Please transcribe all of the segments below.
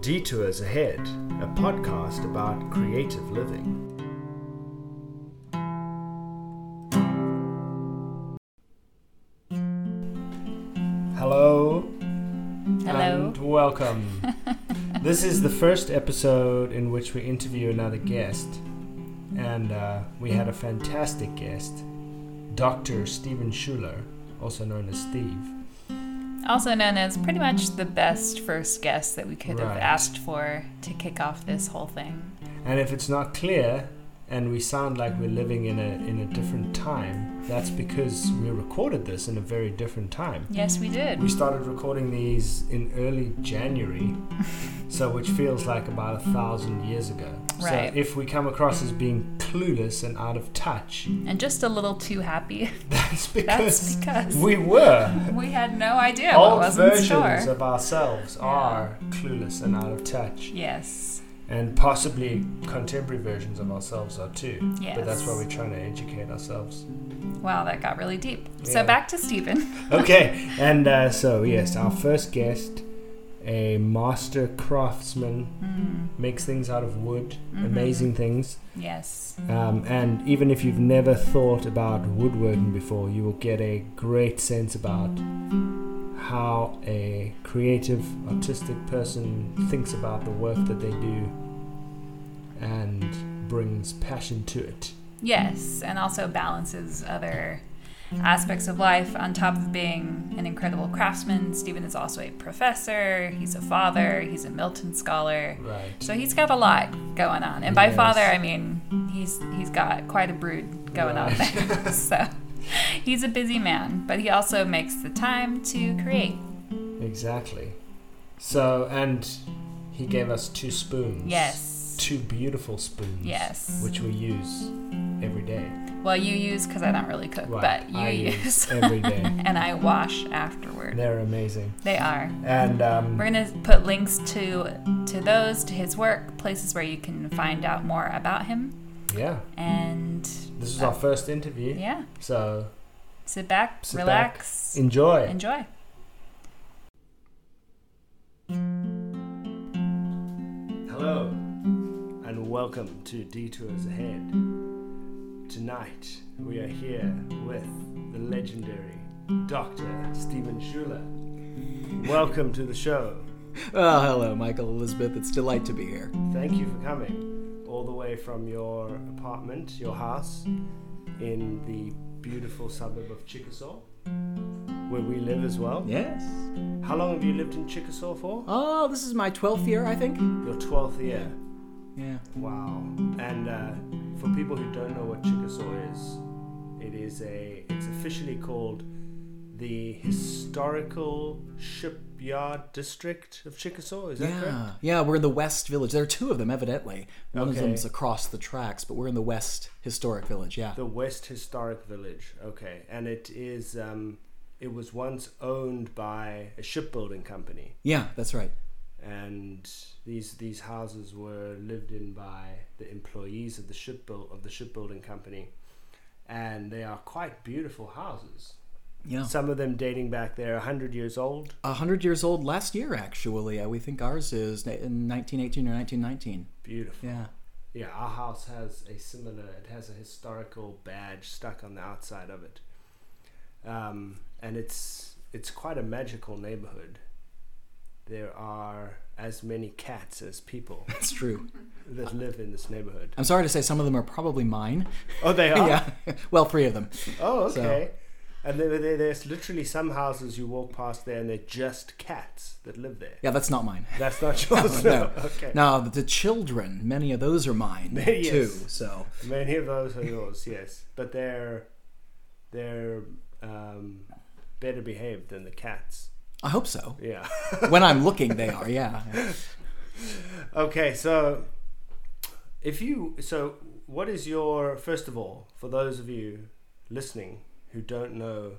Detours Ahead, a podcast about creative living. Hello. Hello. And welcome. this is the first episode in which we interview another guest. And uh, we had a fantastic guest, Dr. Stephen Schuler, also known as Steve. Also known as pretty much the best first guest that we could have asked for to kick off this whole thing. And if it's not clear and we sound like we're living in a in a different time, that's because we recorded this in a very different time. Yes, we did. We started recording these in early January, so which feels like about a thousand years ago. Right. So if we come across as being clueless and out of touch, And just a little too happy. that's That's because because we were. we had no idea what Old was in versions store. of ourselves are clueless and out of touch. Yes. And possibly contemporary versions of ourselves are too. Yes. But that's why we're trying to educate ourselves. Wow, that got really deep. Yeah. So back to Stephen. Okay, and uh, so, yes, our first guest, a master craftsman, Mm, makes things out of wood, Mhm. amazing things. yes. Um, and even if you've never thought about woodworking before, you will get a great sense about how a creative, artistic person thinks about the work that they do and brings passion to it. Yes, and also balances other aspects of life. On top of being an incredible craftsman, Stephen is also a professor, he's a father, he's a Milton scholar. Right. So he's got a lot going on. And by Yes. father, I mean he's he's got quite a brood going on there. so he's a busy man, but he also makes the time to create. Exactly. So, and he gave us two spoons. Yes. Two beautiful spoons. Yes. Which we use every day. Well, you use because I don't really cook, Right, but you I use. use every day. and I wash afterward. They're amazing. They are. And um, We're gonna put links to to those, to his work, places where you can find out more about him. yeah, And this is our first interview. yeah, So sit back, Sit relax, enjoy. enjoy. Hello, and welcome to Detours Ahead. Tonight we are here with the legendary Dr. Stephen Schuler. Welcome to the show. Oh, hello, Michael Elizabeth. It's a delight to be here. Thank you for coming all the way from your apartment, your house in the beautiful suburb of Chickasaw, where we live as well. Yes. How long have you lived in Chickasaw for? Oh, this is my 12th year, I think. Your 12th year. Yeah. Wow. And uh, for people who don't know what Chickasaw is, it is a it's officially called the historical shipyard district of Chickasaw. Is that yeah. correct? Yeah, we're in the West Village. There are two of them, evidently. One of Okay. them's across the tracks, but we're in the West Historic Village, yeah. The West Historic Village. Okay, and it is um, it was once owned by a shipbuilding company, Yeah, that's right. And these these houses were lived in by the employees of the shipbuild of the shipbuilding company, and they are quite beautiful houses. Yeah. Some of them dating back there hundred years old. A hundred years old last year, actually. Uh, we think ours is in 1918 or 1919. Beautiful. Yeah. Yeah, our house has a similar. It has a historical badge stuck on the outside of it, um, and it's it's quite a magical neighborhood. There are as many cats as people That's true. that live in this neighborhood. I'm sorry to say some of them are probably mine. Oh, they are. yeah. Well, three of them. Oh, So- okay. And there, there, there's literally some houses you walk past there, and they're just cats that live there. Yeah, that's not mine. That's not yours. no. Okay. Now, the children, many of those are mine Yes. too. So, Many of those are yours, yes, but they're they're um, better behaved than the cats. I hope so. Yeah. when I'm looking, they are. Yeah. okay, so if you so what is your first of all for those of you listening who don't know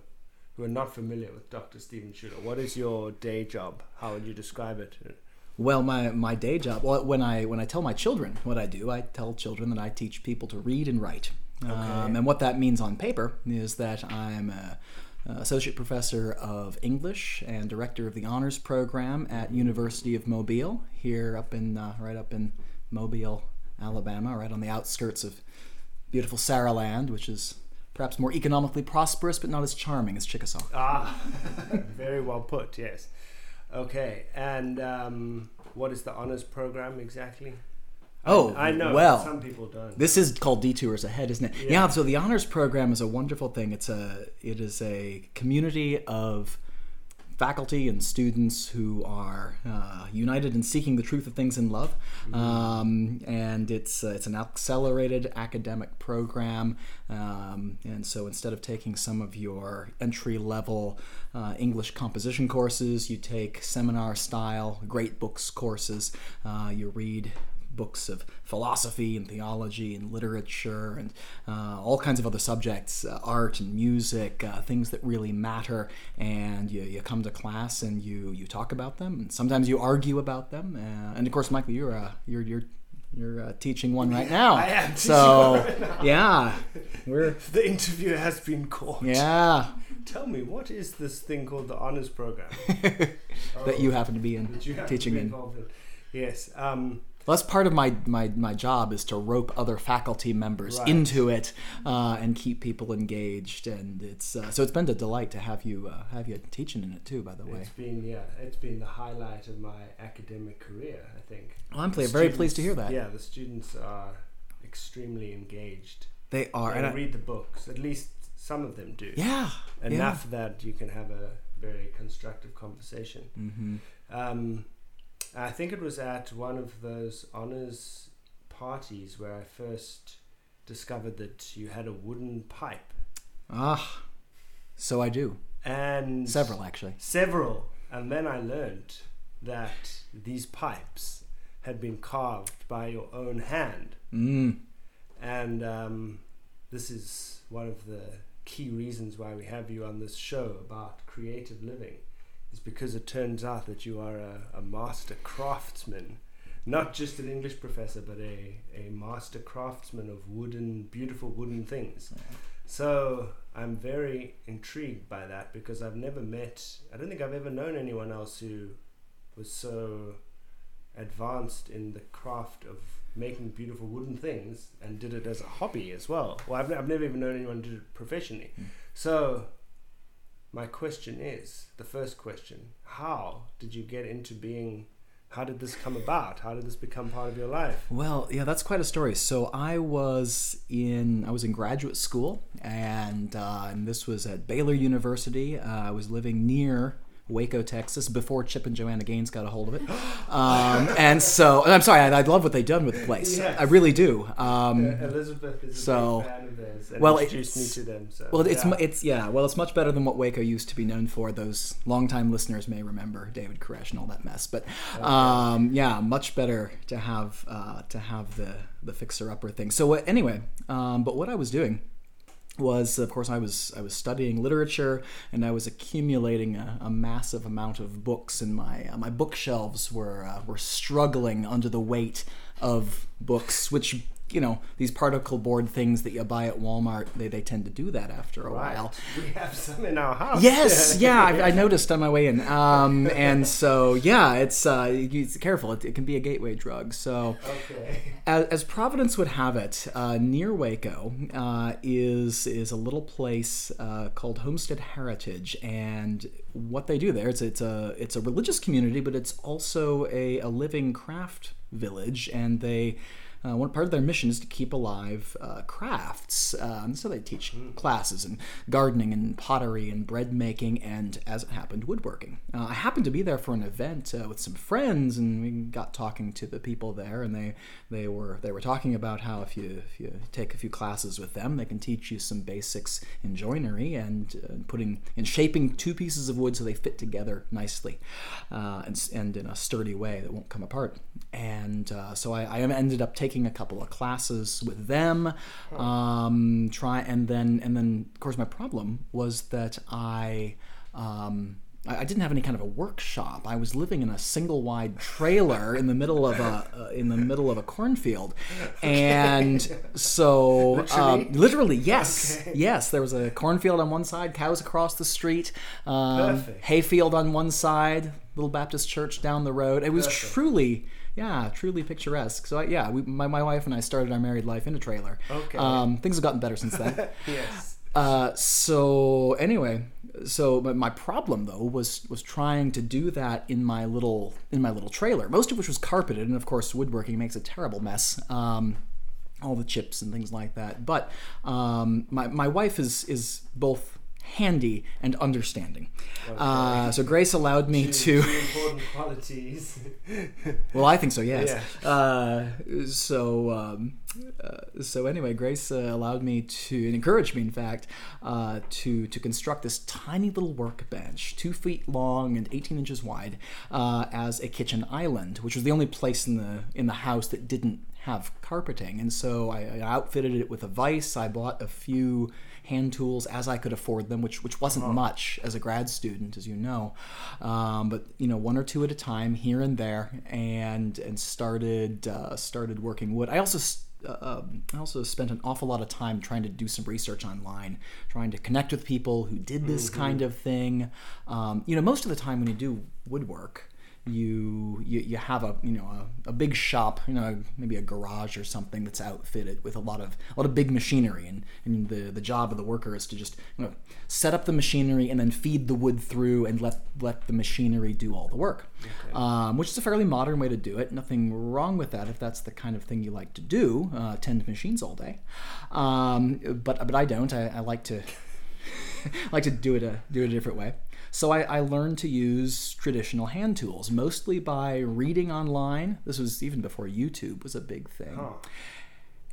who are not familiar with Dr. Stephen Schuler, what is your day job? How would you describe it? Well, my, my day job. Well, when I when I tell my children what I do, I tell children that I teach people to read and write. Um, and what that means on paper is that I'm a uh, associate professor of English and director of the honors program at University of Mobile here up in uh, right up in Mobile, Alabama, right on the outskirts of beautiful Saraland, which is perhaps more economically prosperous but not as charming as Chickasaw. Ah, very well put. Yes. Okay, and um, what is the honors program exactly? Oh, I know. Well, some people don't. This is called Detours Ahead, isn't it? Yeah. Yeah. So the honors program is a wonderful thing. It's a it is a community of faculty and students who are uh, united in seeking the truth of things in love, um, and it's uh, it's an accelerated academic program. Um, and so instead of taking some of your entry level uh, English composition courses, you take seminar style great books courses. Uh, you read books of philosophy and theology and literature and uh, all kinds of other subjects, uh, art and music, uh, things that really matter. And you, you come to class and you, you talk about them. And sometimes you argue about them. Uh, and of course, Michael, you're uh, you're you're you're uh, teaching one right now. I am teaching so one right now. yeah, we're the interview has been called. yeah Tell me, what is this thing called the honors program that you happen to be in teaching in. in? Yes. Um, Well, that's part of my, my, my job is to rope other faculty members Right. into it uh, and keep people engaged. And it's uh, so it's been a delight to have you uh, have you teaching in it too. By the way, it's been yeah, it's been the highlight of my academic career. I think. well, I'm The very pleased to hear that. Yeah, the students are extremely engaged. They are. They And I- read the books. At least some of them do. yeah, Enough that you can have a very constructive conversation. Yeah. hmm Um, I think it was at one of those honors parties where I first discovered that you had a wooden pipe. Ah, so I do. And several actually. several, and then I learned that these pipes had been carved by your own hand, Mm. and um, this is one of the key reasons why we have you on this show about creative living is because it turns out that you are a, a master craftsman not just an english professor but a, a master craftsman of wooden beautiful wooden things so i'm very intrigued by that because i've never met i don't think i've ever known anyone else who was so advanced in the craft of making beautiful wooden things and did it as a hobby as well. Well, I've, I've never even known anyone do it professionally. Mm. So, my question is the first question How did you get into being, how did this come about? How did this become part of your life? Well, yeah, that's quite a story. So I was in I was in graduate school, and, uh, and this was at Baylor University. Uh, I was living near Waco, Texas, before Chip and Joanna Gaines got a hold of it. Um, and so, and I'm sorry, I, I love what they've done with the place. Yes. I really do. Um, Uh, Elizabeth is a so- big fan of theirs and well, introduced me it's- to them. So, Well, it's yeah. it's yeah. Well, it's much better than what Waco used to be known for. Those longtime listeners may remember David Koresh and all that mess. But um, yeah, much better to have uh, to have the the fixer upper thing. So uh, anyway, um, but what I was doing was of course I was I was studying literature and I was accumulating a, a massive amount of books and my uh, my bookshelves were uh, were struggling under the weight of books which you know these particle board things that you buy at Walmart they, they tend to do that after a Right. while We have some in our house. Yes, yeah, I, I noticed on my way in. Um, and so, yeah, it's uh, you, careful. It, it can be a gateway drug. So, Okay. as, as Providence would have it, uh, near Waco uh, is is a little place uh, called Homestead Heritage, and what they do there is it's a it's a religious community, but it's also a, a living craft village, and they. Uh, one part of their mission is to keep alive uh, crafts, and so they teach classes in gardening and pottery and bread making, and as it happened, woodworking. Uh, I happened to be there for an event uh, with some friends, and we got talking to the people there, and they they were they were talking about how if you if you take a few classes with them, they can teach you some basics in joinery and uh, putting in shaping two pieces of wood so they fit together nicely, uh, and, and in a sturdy way that won't come apart. And uh, so I, I ended up taking a couple of classes with them, um, try and then and then of course my problem was that I. Um, I didn't have any kind of a workshop. I was living in a single wide trailer in the middle of a uh, in the middle of a cornfield, and so Literally? um, literally yes, Okay. yes. There was a cornfield on one side, cows across the street, um, hayfield on one side, little Baptist church down the road. It was Perfect. truly. Yeah, truly picturesque. So I, yeah, we, my, my wife and I started our married life in a trailer. Okay. Um, things have gotten better since then. yes. Uh, so anyway, so but my problem though was was trying to do that in my little in my little trailer, most of which was carpeted, and of course woodworking makes a terrible mess. Um, all the chips and things like that. But um, my my wife is is both handy and understanding. Uh, so Grace allowed me to. Two important qualities. Well, I think so. Yes. Yeah. Uh, so, um, uh, so anyway, Grace uh, allowed me to, and encouraged me, in fact, uh, to to construct this tiny little workbench, two feet long and 18 inches wide, uh, as a kitchen island, which was the only place in the in the house that didn't have carpeting. And so I, I outfitted it with a vise. I bought a few hand tools as I could afford them, which which wasn't much as a grad student, as you know, um, but you know one or two at a time here and there, and and started uh, started working wood. I also. Uh, um, I also spent an awful lot of time trying to do some research online, trying to connect with people who did this kind of thing. Um, you know, most of the time when you do woodwork, you you, you have a you know a, a big shop you know maybe a garage or something that's outfitted with a lot of a lot of big machinery. And, and the the job of the worker is to just you know set up the machinery and then feed the wood through and let let the machinery do all the work. Um, which is a fairly modern way to do it. Nothing wrong with that if that's the kind of thing you like to do uh, tend machines all day. Um, but but I don't. I, I like to like to do it a do it a different way. So I, I learned to use traditional hand tools, mostly by reading online. This was even before YouTube was a big thing. Oh.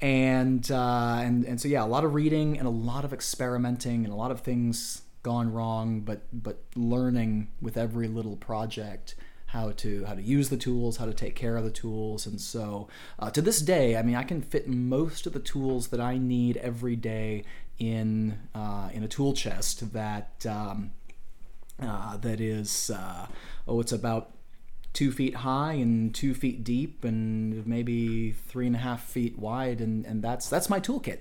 And uh, and and so yeah, a lot of reading and a lot of experimenting and a lot of things gone wrong, but but learning with every little project how to how to use the tools, how to take care of the tools, and so uh, to this day, I mean, I can fit most of the tools that I need every day in uh, in a tool chest that um, uh, that is uh, oh, it's about two feet high and two feet deep and maybe three and a half feet wide, and, and that's that's my toolkit.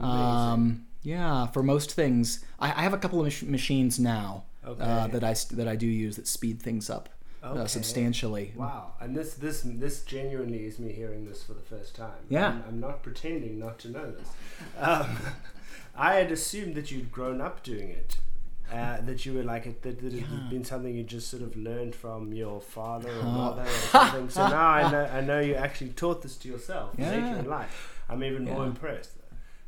Um, yeah, for most things, I, I have a couple of mach- machines now uh, Okay. that I that I do use that speed things up Okay. uh, substantially. Wow, and this this this genuinely is me hearing this for the first time. Yeah. I'm, I'm not pretending not to know this. Um, I had assumed that you'd grown up doing it. Uh, that you were like it, that, that it had been something you just sort of learned from your father or mother or something. So now I know I know you actually taught this to yourself later Yeah. in life. I'm even more impressed.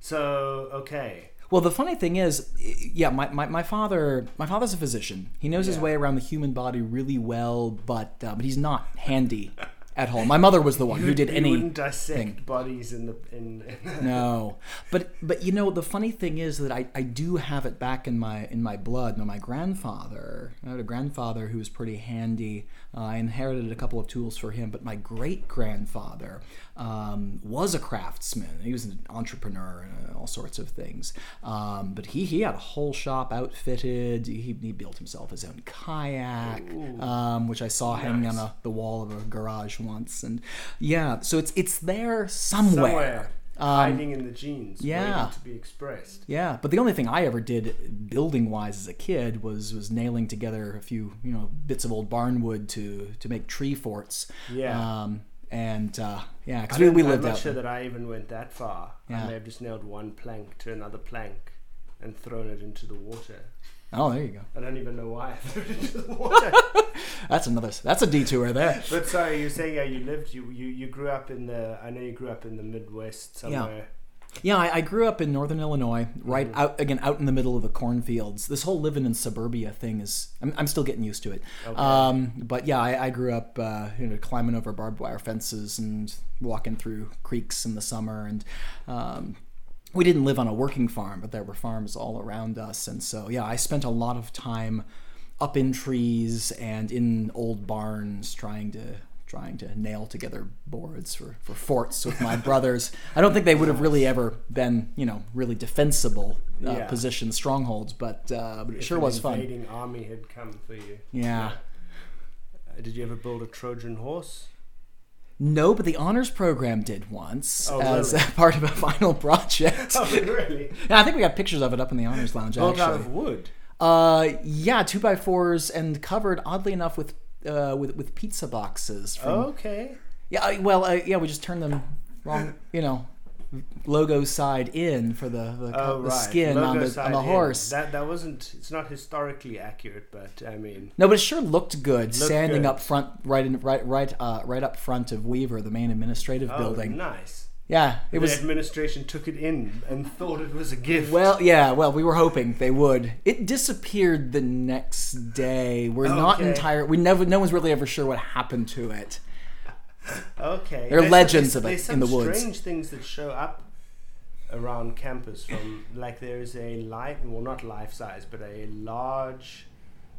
So okay, Well, the funny thing is, yeah, my, my, my father my father's a physician. He knows his way around the human body really well, but uh, but he's not handy at home. My mother was the one who did you any. wouldn't dissect thing. bodies in the in. No, but but you know the funny thing is that I, I do have it back in my in my blood. Now my grandfather, I had a grandfather who was pretty handy. Uh, I inherited a couple of tools for him, but my great grandfather um, was a craftsman. He was an entrepreneur and uh, all sorts of things. Um, but he he had a whole shop outfitted. He, he built himself his own kayak, um, which I saw hanging on a, the wall of a garage once. And yeah, so it's it's there somewhere. somewhere hiding in the genes, yeah. waiting to be expressed. Yeah, but the only thing I ever did building wise as a kid was was nailing together a few you know bits of old barnwood to to make tree forts. Yeah. Um, and uh, yeah, because we, we I'm lived not out. sure that I even went that far. Yeah. I may have just nailed one plank to another plank and thrown it into the water. Oh, there you go. I don't even know why I threw it into the water. That's another. That's a detour there. but sorry, you're saying yeah, you lived, you, you you grew up in the. I know you grew up in the Midwest somewhere. Yeah, I, I grew up in northern Illinois, right Mm-hmm. out again out in the middle of the cornfields. This whole living in suburbia thing is I'm, I'm still getting used to it. Okay. Um, but yeah, I, I grew up uh, you know climbing over barbed wire fences and walking through creeks in the summer, and um, we didn't live on a working farm, but there were farms all around us, and so yeah, I spent a lot of time up in trees and in old barns trying to trying to nail together boards for, for forts with my brothers. I don't think they would have really ever been, you know, really defensible uh, Yeah. positions, strongholds, but, uh, but it If sure was fun. invading army had come for you. Yeah. Uh, Did you ever build a Trojan horse? No, but the honors program did once Oh, as really? part of a final project. Oh, really? Yeah, I think we got pictures of it up in the honors lounge. Built out of wood. Uh, yeah, two by fours and covered oddly enough with uh, with with pizza boxes. From, Okay. Yeah, well, uh, yeah, we just turned them wrong. You know, logo side in for the the, Oh, the right. skin on the on the horse. That that wasn't. It's not historically accurate, but I mean, no, but it sure looked good, standing good. up front, right in right right uh, right up front of Weaver, the main administrative oh, building. nice. Yeah, it the was. administration took it in and thought it was a gift. Well, yeah, well, we were hoping they would. It disappeared the next day. We're not entire. We never. No one's really ever sure what happened to it. Okay. There are There's- legends there's- of it in the woods. Strange things that show up around campus from like there's a life, well, not life size, but a large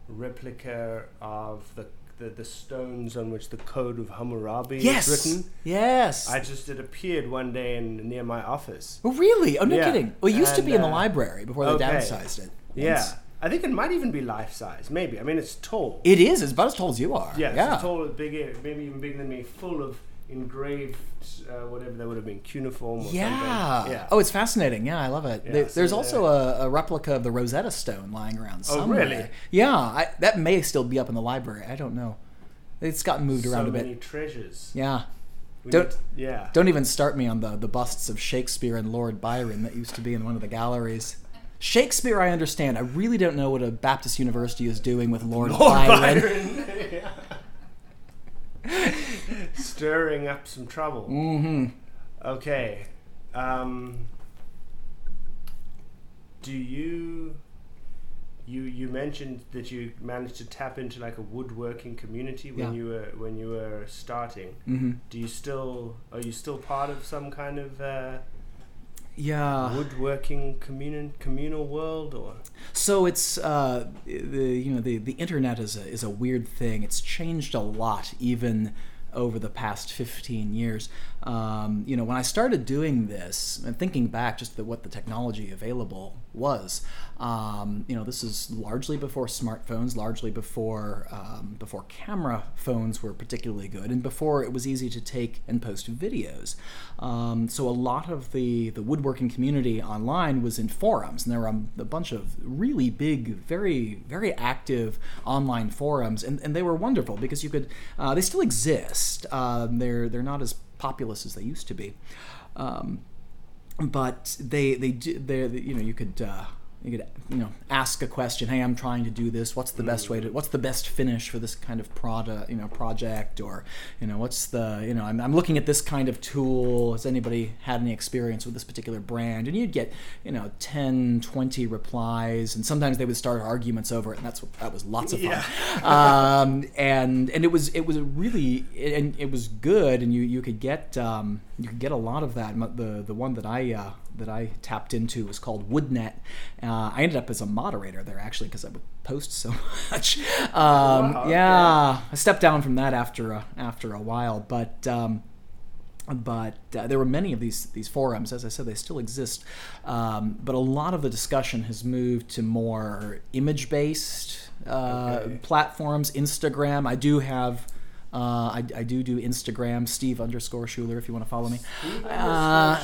replica of the the, the stones on which the Code of Hammurabi Yes. is written. Yes. I just it appeared one day in near my office. oh, really? Oh, no Yeah. kidding. Well, it used to And, be in the uh, library before they okay. downsized it. Yeah, once. I think it might even be life size. Maybe. I mean, it's tall. It is. It's about as tall as you are. yeah, Yeah. it's tall, bigger, maybe even bigger than me, full of engraved, uh, whatever that would have been, cuneiform or Yeah. something. Yeah. Oh, it's fascinating. Yeah, I love it. Yeah, There- so there's there- also a, a replica of the Rosetta Stone lying around somewhere Oh, really? Yeah. I, that may still be up in the library. I don't know. It's gotten moved around so a bit. many treasures. Yeah. We Don't- yeah. Don't even start me on the, the busts of Shakespeare and Lord Byron that used to be in one of the galleries. Shakespeare, I understand. I really don't know what a Baptist university is doing with Lord, Lord Byron. Byron. Stirring up some trouble. hmm Okay. Um, do you you you mentioned that you managed to tap into like a woodworking community when Yeah. you were when you were starting? hmm Do you still are you still part of some kind of uh, Yeah. woodworking communal communal world or So it's uh, the you know the the internet is a is a weird thing. It's changed a lot even over the past 15 years. Um, you know, when I started doing this and thinking back just to what the technology available was, um, you know, this is largely before smartphones, largely before um, before camera phones were particularly good, and before it was easy to take and post videos. Um, so a lot of the the woodworking community online was in forums, and there were a bunch of really big, very very active online forums, and, and they were wonderful because you could uh, they still exist. Um, they're they're not as populous as they used to be. Um, but they they they you know you could uh, you could you know ask a question hey i'm trying to do this. What's the best way to what's the best finish for this kind of product you know project? Or you know what's the you know I'm, I'm looking at this kind of tool. Has anybody had any experience with this particular brand? And you'd get you know 10 20 replies and sometimes they would start arguments over it and that's what that was lots of fun. Um, and and it was it was really and it was good and you you could get um, you could get a lot of that. The the one that I uh, that I tapped into was called Woodnet uh, I ended up as a moderator there actually because I would post so much um, Wow, yeah I stepped down from that after a, after a while but um, but uh, there were many of these these forums. As I said, they still exist, um, but a lot of the discussion has moved to more image based uh, Okay. platforms. Instagram. I do have. Uh, I, I do do Instagram, Steve underscore Schuler, if you want to follow me. Uh,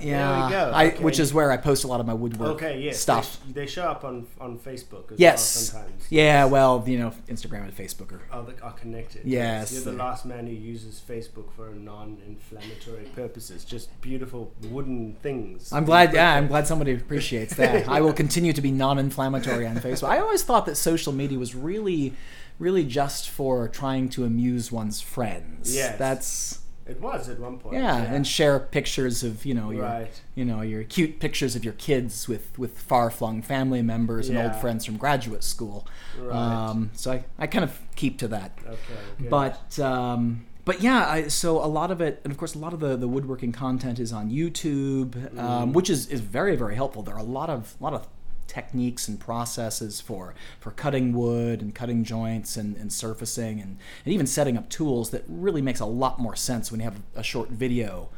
Yeah, we go. I, Okay. which is where I post a lot of my woodwork okay yes stuff. they, they show up on on facebook as Yes. well sometimes Yeah, well, you know, Instagram and Facebook are. are, the, are connected Yes. you're the last man who uses facebook for non-inflammatory purposes just beautiful wooden things I'm glad. Yeah, I'm glad somebody appreciates that. I will continue to be non-inflammatory on Facebook. I always thought that social media was really, really just for trying to amuse one's friends. Yeah, that's it was at one point yeah, and share pictures of you know your right you know your cute pictures of your kids with with far-flung family members and old friends from graduate school. right Um, so I, I kind of keep to that. okay good. But um, but yeah, I, so a lot of it, and of course, a lot of the, the woodworking content is on YouTube, Mm. um, which is, is very very helpful. There are a lot of lot of techniques and processes for for cutting wood and cutting joints and, and surfacing and, and even setting up tools that really makes a lot more sense when you have a short video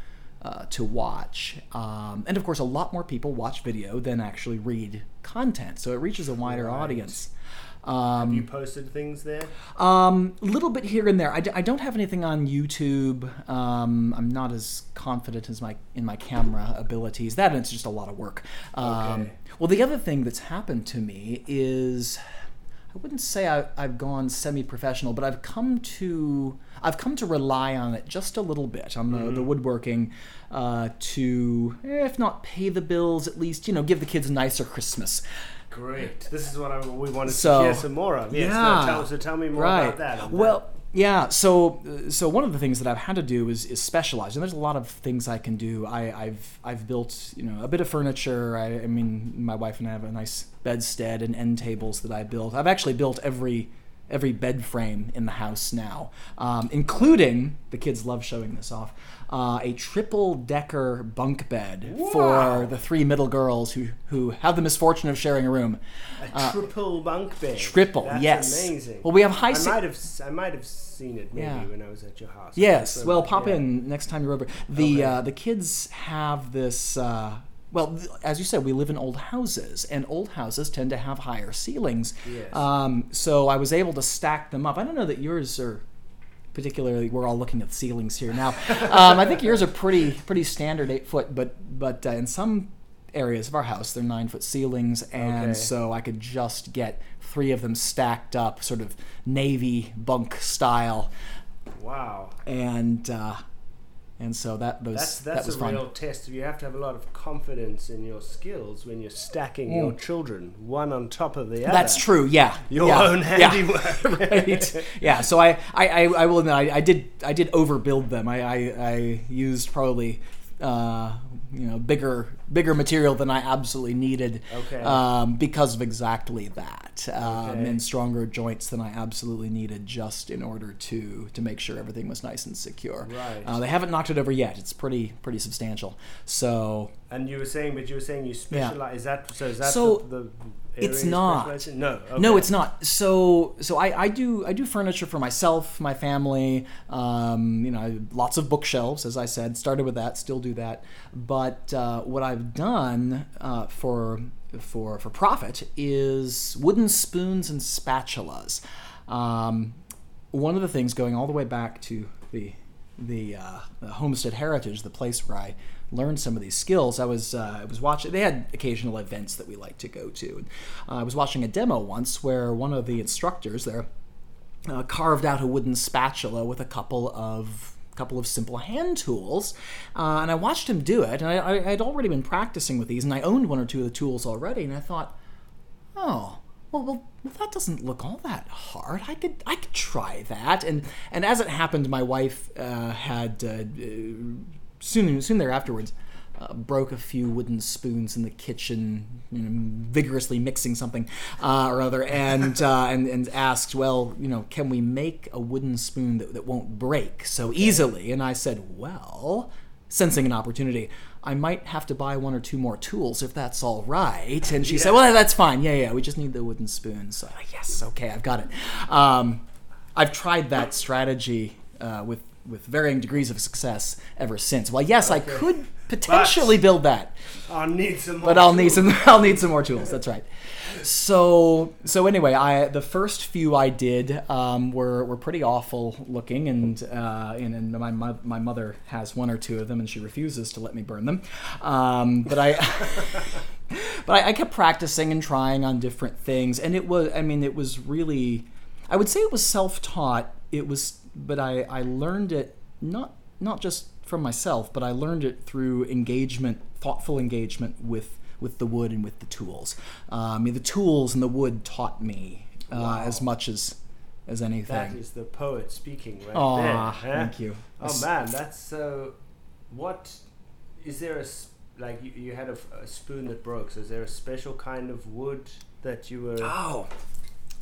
uh, to watch. Um, and of course, a lot more people watch video than actually read content, so it reaches a wider Right. audience. Have you posted things there? Um, a little bit here and there. I, d- I don't have anything on YouTube. Um, I'm not as confident as my in my camera abilities. That and it's just a lot of work. Um, Okay. Well, the other thing that's happened to me is I wouldn't say I, I've gone semi-professional, but I've come to I've come to rely on it just a little bit on the, the woodworking uh, to, if not pay the bills, at least you know give the kids a nicer Christmas. Great. This is what I, we wanted So- to hear some more of. Yes. Yeah. No, tell, so tell me more right. about that. Well, yeah. So, so one of the things that I've had to do is, is specialize, and there's a lot of things I can do. I, I've I've built you know a bit of furniture. I, I mean, my wife and I have a nice bedstead and end tables that I built. I've actually built every every bed frame in the house now, um, including the kids love showing this off. Uh, a triple decker bunk bed Wow. for the three middle girls who who have the misfortune of sharing a room. a triple bunk bed. uh, triple, That's yes. Amazing. Well, we have high I se- might have I might have seen it maybe Yeah. when I was at your house. Yes. Well, pop yeah. in next time you're over. The Okay. uh, the kids have this. Uh, well, th- as you said, we live in old houses, and old houses tend to have higher ceilings. Yes. Um, so I was able to stack them up. I don't know that yours are particularly. We're all looking at ceilings here now. um, I think yours are pretty pretty standard eight foot, but but uh, in some areas of our house they're nine foot ceilings, and Okay. so I could just get three of them stacked up, sort of navy bunk style Wow. and uh, and so that was That's that that's was a fun. real test. You have to have a lot of confidence in your skills when you're stacking your children one on top of the other. Mm. That's true. Yeah, Your yeah, own yeah. handiwork. right. Yeah. So I, I, I, I will admit I, I did I did overbuild them. I, I, I used probably uh, you know bigger bigger material than I absolutely needed. Okay. Um, because of exactly that, um, Okay. and stronger joints than I absolutely needed, just in order to to make sure everything was nice and secure. Right. Uh, they haven't knocked it over yet. It's pretty pretty substantial. So And you were saying, but you were saying you specialize. Is that so? Is that So, the, the it's not. No. Okay. No, it's not. So, so I, I do I do furniture for myself, my family. Um, you know, lots of bookshelves, as I said. Started with that, still do that. But uh, what I've done uh, for for for profit is wooden spoons and spatulas. Um, one of the things going all the way back to the the, uh, the homestead heritage, the place where I learned some of these skills. I was uh, I was watching. They had occasional events that we like to go to. Uh, I was watching a demo once where one of the instructors there uh, carved out a wooden spatula with a couple of couple of simple hand tools, uh, and I watched him do it. And I, I, I'd already been practicing with these, and I owned one or two of the tools already. And I thought, oh well, well, well that doesn't look all that hard i could i could try that and and as it happened my wife uh, had uh, soon soon thereafterwards uh, broke a few wooden spoons in the kitchen, you know, vigorously mixing something uh, or other, and, uh, and and asked, "Well, you know, can we make a wooden spoon that, that won't break so easily?" And I said, "Well, sensing an opportunity, I might have to buy one or two more tools if that's all right. And she said, Well, that's fine. Yeah, yeah, we just need the wooden spoon. So, yes, okay, I've got it. Um, I've tried that strategy uh, with, with varying degrees of success ever since. Well, yes, I could potentially build that, I'll need some more. but I'll need some. I'll need some more tools. That's right. So so anyway, I the first few I did um, were were pretty awful looking, and uh, and, and my my mother has one or two of them, and she refuses to let me burn them. Um, but I. But I, I kept practicing and trying on different things, and it was, I mean, it was really, I would say it was self taught. It was, but I, I learned it not, not just from myself, but I learned it through engagement, thoughtful engagement with, with the wood and with the tools. Uh, I mean, the tools and the wood taught me uh, Wow. as much as, as anything. That is the poet speaking right Aw, there. huh? thank you. Oh man, that's so. What is there a like? You, you had a, a spoon that broke. So is there a special kind of wood that you were Oh,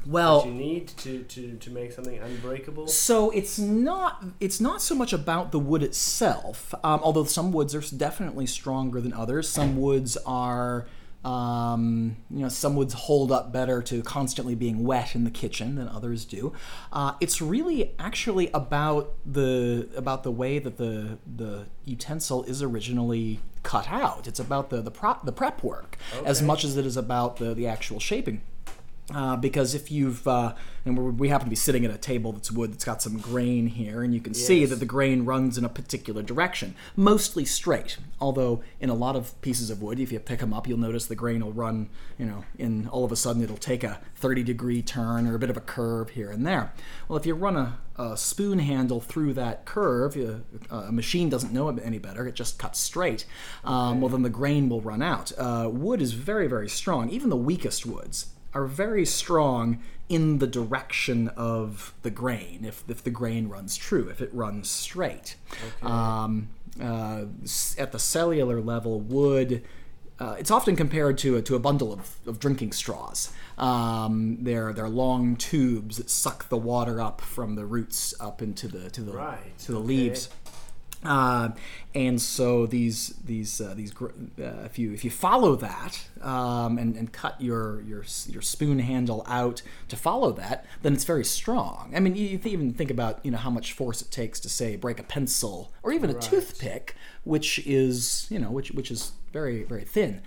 well, you need to, to, to make something unbreakable? So it's not it's not so much about the wood itself, um, although some woods are definitely stronger than others. Some woods are Um, you know, some woods hold up better to constantly being wet in the kitchen than others do. Uh, it's really actually about the about the way that the the utensil is originally cut out. It's about the the prep the prep work as much as it is about the the actual shaping. Uh, because if you've uh, and we're, we happen to be sitting at a table that's wood that's got some grain here, and you can see that the grain runs in a particular direction, mostly straight. Although in a lot of pieces of wood, if you pick them up, you'll notice the grain will run, you know, in all of a sudden it'll take a 30 degree turn or a bit of a curve here and there. Well, if you run a, a spoon handle through that curve, you, a machine doesn't know it any better. It just cuts straight. Um, well, then the grain will run out. Uh, wood is very, very strong. Even the weakest woods are very strong in the direction of the grain if, if the grain runs true if it runs straight um, uh, at the cellular level wood uh, it's often compared to a, to a bundle of, of drinking straws. Um, they're, they're long tubes that suck the water up from the roots up into the to the Right, to the okay. leaves. Uh, and so these these uh, these uh, if you if you follow that um, and, and cut your your your spoon handle out to follow that, then it's very strong. I mean, you, th- even think about you know how much force it takes to say break a pencil or even a Right. toothpick, which is you know which which is very very thin.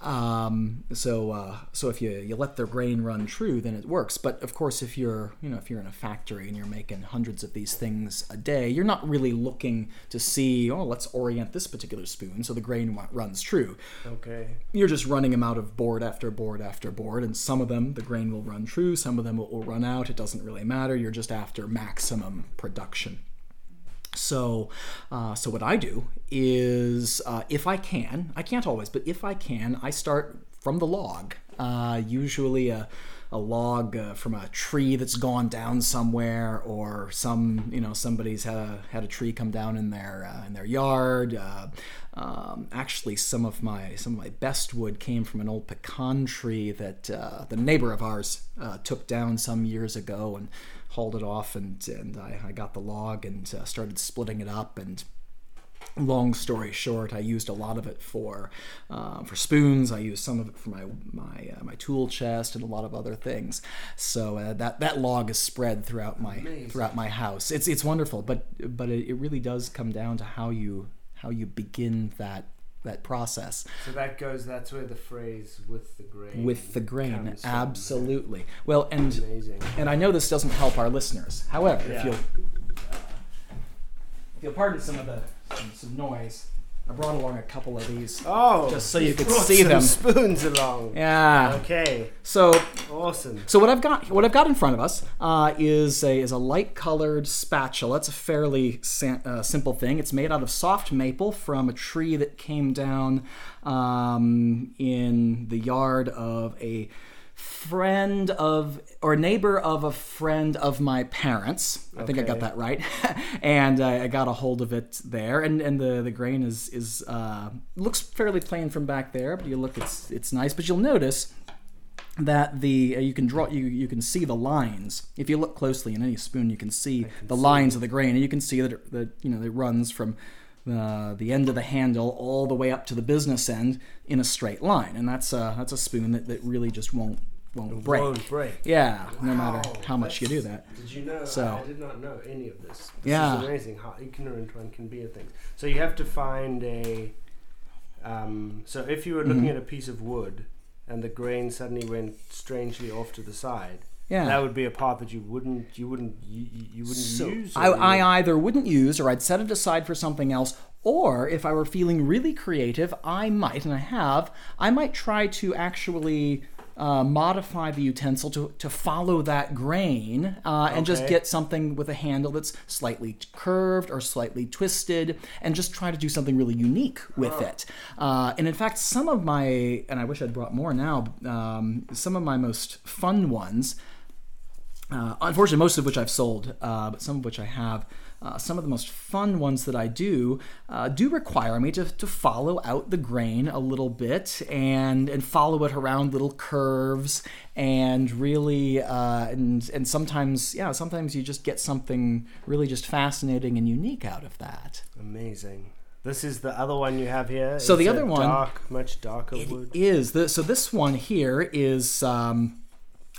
Um, so uh, so if you, you let the grain run true, then it works. But of course, if you're you know if you're in a factory and you're making hundreds of these things a day, you're not really looking to see oh let's orient this particular spoon so the grain wa- runs true. Okay. You're just running them out of board after board after board, and some of them the grain will run true, some of them will, will run out. It doesn't really matter. You're just after maximum production. So, uh, so what I do is, uh, if I can, I can't always, but if I can, I start from the log. Uh, usually a, a log uh, from a tree that's gone down somewhere, or some, you know, somebody's had a had a tree come down in their uh, in their yard. Uh, um, actually, some of my some of my best wood came from an old pecan tree that uh, the neighbor of ours uh, took down some years ago and hauled it off and and I, I got the log and uh, started splitting it up. And long story short I used a lot of it for uh, for spoons. I used some of it for my my uh, my tool chest and a lot of other things. So uh, that that log is spread throughout my Amazing. throughout my house. It's it's wonderful but but it, it really does come down to how you how you begin that that process So that goes. That's where the phrase "with the grain." with the grain absolutely well and Amazing. and I know this doesn't help our listeners. However, if you'll if you'll pardon some of the some, some noise, I brought along a couple of these. Oh, Just so you could see some them. Spoons along. Yeah. Okay. So Awesome. so what I've got what I've got in front of us uh, is a is a light colored spatula. It's a fairly sa- uh, simple thing. It's made out of soft maple from a tree that came down um, in the yard of a friend of or neighbor of a friend of my parents. I think I got that right, and uh, I got a hold of it there. And and the the grain is is uh, looks fairly plain from back there, but you look it's it's nice. But you'll notice that the uh, you can draw you you can see the lines if you look closely in any spoon you can see the lines of the grain and you can see that it, that you know it runs from the, the end of the handle all the way up to the business end in a straight line and that's a that's a spoon that, that really just won't won't break Won't break. yeah no matter how much you do that Did you know? So- I did not know any of this. This Yeah. is amazing how ignorant one can be of things. So you have to find a. Um, so if you were looking Mhm. at a piece of wood, and the grain suddenly went strangely off to the side, yeah that would be a part that you wouldn't you wouldn't you, you wouldn't So use. I, I either wouldn't use or I'd set it aside for something else. Or if I were feeling really creative, I might, and I have, I might try to actually uh, modify the utensil to, to follow that grain uh, and just get something with a handle that's slightly curved or slightly twisted and just try to do something really unique with it. Uh, and in fact, some of my, and I wish I'd brought more now, um, some of my most fun ones uh, unfortunately, most of which I've sold, uh, but some of which I have. Uh, some of the most fun ones that I do uh, do require me to, to follow out the grain a little bit and and follow it around little curves and really uh, and and sometimes yeah sometimes you just get something really just fascinating and unique out of that. Amazing. This is the other one you have here. So the It's other one- dark, much darker It wood. is. The, so this one here is. Um,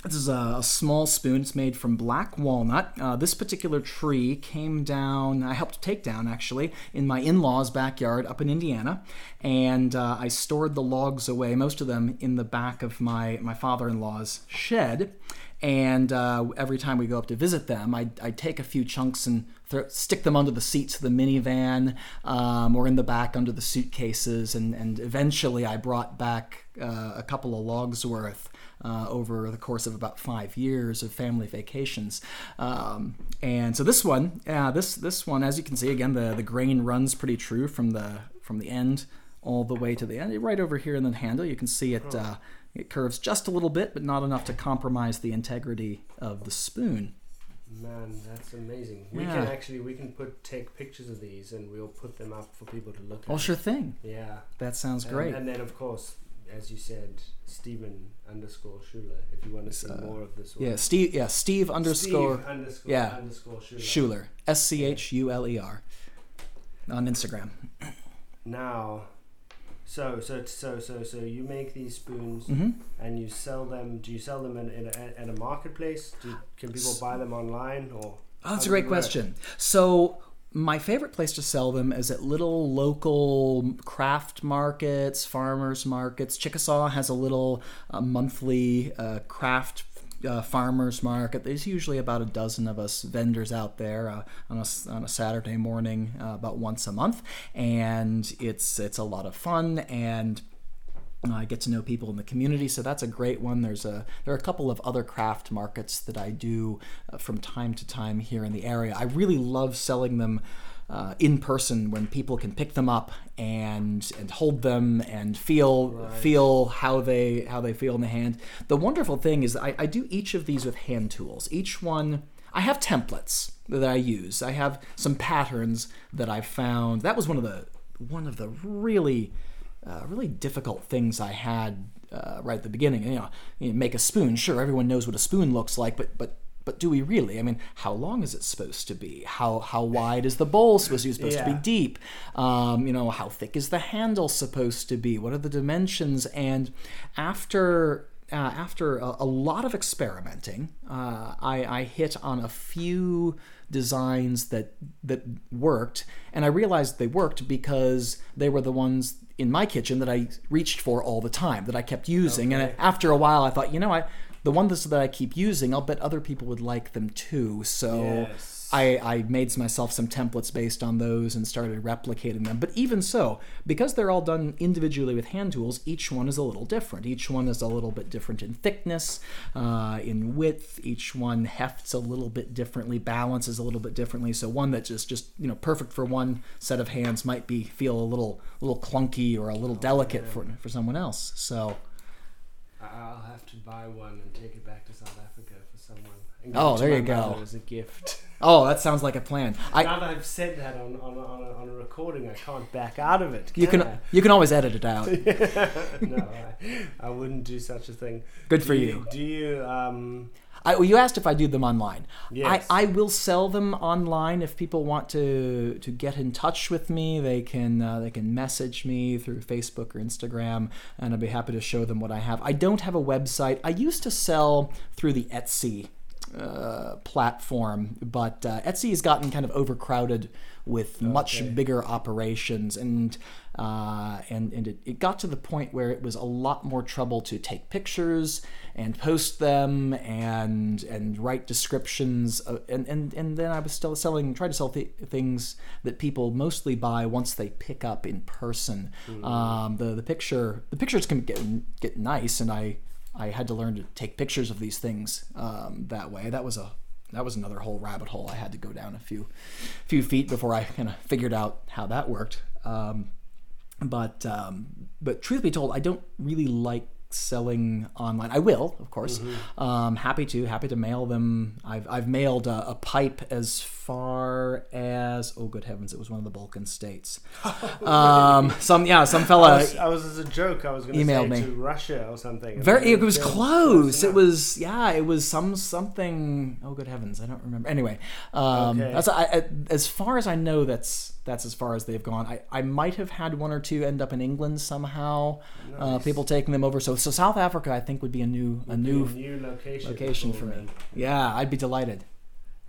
this is a, a small spoon. It's made from black walnut. Uh, this particular tree came down, I helped take down actually, in my in law's backyard up in Indiana. And uh, I stored the logs away, most of them in the back of my, my father in law's shed. And uh, every time we go up to visit them, I'd, I'd take a few chunks and stick them under the seats of the minivan um, or in the back under the suitcases. And, and eventually I brought back uh, a couple of logs worth uh, over the course of about five years of family vacations. Um, and so this one, uh, this this one, as you can see, again the, the grain runs pretty true from the from the end all the way to the end. Right over here in the handle, you can see it. Uh, it curves just a little bit, but not enough to compromise the integrity of the spoon. Man, that's amazing. We Yeah. can actually we can put take pictures of these and we'll put them up for people to look Oh, at. sure thing. Yeah. That sounds And- great. And, then of course, as you said, Stephen underscore Schuler. If you want to see uh, more of this one. Yeah, Steve. Yeah, Steve underscore Steve underscore yeah, underscore Schuler. S C H U L E R. On Instagram. Now, so so so so so you make these spoons hmm and you sell them. Do you sell them in, in a, at a marketplace? Do, can people buy them online or? Oh, that's a great question. So, my favorite place to sell them is at little local craft markets, farmers markets. Chickasaw has a little uh, monthly uh, craft uh, farmers market. There's usually about a dozen of us vendors out there uh, on, a, on a Saturday morning, uh, about once a month, and it's it's a lot of fun and. Uh, I get to know people in the community, so that's a great one. There's a there are a couple of other craft markets that I do uh, from time to time here in the area. I really love selling them uh, in person when people can pick them up and and hold them and feel Right. feel how they how they feel in the hand. The wonderful thing is I, I do each of these with hand tools. Each one I have templates that I use. I have some patterns that I found. That was one of the one of the really uh, really difficult things I had uh, right at the beginning. You know, you make a spoon. Sure, everyone knows what a spoon looks like, but but but do we really? I mean, how long is it supposed to be? How how wide is the bowl supposed to be? Supposed to be deep? Um, you know, how thick is the handle supposed to be? What are the dimensions? And after uh, after a, a lot of experimenting, uh, I, I hit on a few designs that that worked, and I realized they worked because they were the ones in my kitchen that I reached for all the time, that I kept using. And after a while, I thought, you know, I the ones that I keep using, I'll bet other people would like them too. So. Yes. I, I made myself some templates based on those and started replicating them. But even so, because they're all done individually with hand tools, each one is a little different. Each one is a little bit different in thickness, uh, in width. Each one hefts a little bit differently, balances a little bit differently. So one that's just just you know perfect for one set of hands might be feel a little little clunky or a little delicate for for someone else. So I- I'll have to buy one and take it back to South Africa for someone. Oh, there you go. As a gift. oh, that sounds like a plan. I now that I've said that on, on, a- on, a, on a recording, I can't back out of it. you can I? you can always edit it out. no, I, I wouldn't do such a thing. Good for Do you. Do you? Um, I, well, you asked if I do them online. Yes. I, I will sell them online if people want to to get in touch with me. They can uh, they can message me through Facebook or Instagram, and I'd be happy to show them what I have. I don't have a website. I used to sell through the Etsy uh, platform, but uh, Etsy has gotten kind of overcrowded with much bigger operations, and uh, and and it, it got to the point where it was a lot more trouble to take pictures and post them and and write descriptions, uh, and and and then I was still selling, trying to sell th- things that people mostly buy once they pick up in person. Um, the the picture the pictures can get get nice, and I I had to learn to take pictures of these things um, that way. That was a that was another whole rabbit hole I had to go down a few few feet before I kind of figured out how that worked. Um, but um, but truth be told, I don't really like selling online. I will, of course. Mm-hmm. Um, happy to, happy to mail them. I've, I've mailed a, a pipe as far as oh good heavens, it was one of the Balkan states. um, some yeah, some I fella. was, I was as a joke. I was going to emailed me. to Russia or something. Very, it was Yeah, close. It was, yeah, it was some something. Oh, good heavens, I don't remember. Anyway, um, Okay. that's I, I, as far as I know. That's that's as far as they've gone. I, I might have had one or two end up in England somehow. Uh, people taking them over. So so South Africa, I think, would be a new a new new location. location for me. Yeah, I'd be delighted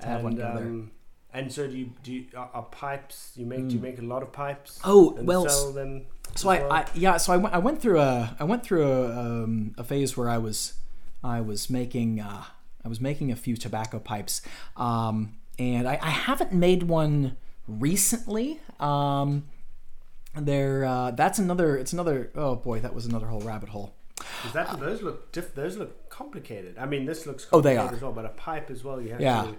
to have one And, go there. um, and so do you do you, are, are pipes? You make do you make a lot of pipes? Mm. Oh, and well. So I, well? I yeah so I went I went through a I went through a, um, a phase where I was I was making uh, I was making a few tobacco pipes um, and I, I haven't made one recently um, there uh, that's another it's another oh boy that was another whole rabbit hole Is that those look diff, those look complicated? I mean, this looks Oh, they are. as well, but a pipe as well. You have Yeah. to.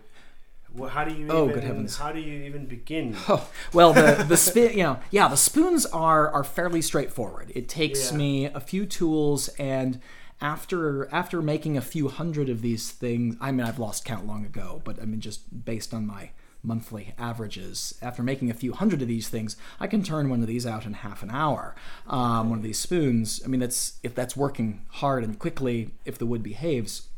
Well, how do you Oh, even? good heavens. How do you even begin? Oh, well, the the spin, you know, yeah, the spoons are are fairly straightforward. It takes Yeah. me a few tools, and after after making a few hundred of these things, I mean, I've lost count long ago, but I mean, just based on my monthly averages, after making a few hundred of these things, I can turn one of these out in half an hour. Um, one of these spoons. I mean, that's if that's working hard and quickly, if the wood behaves.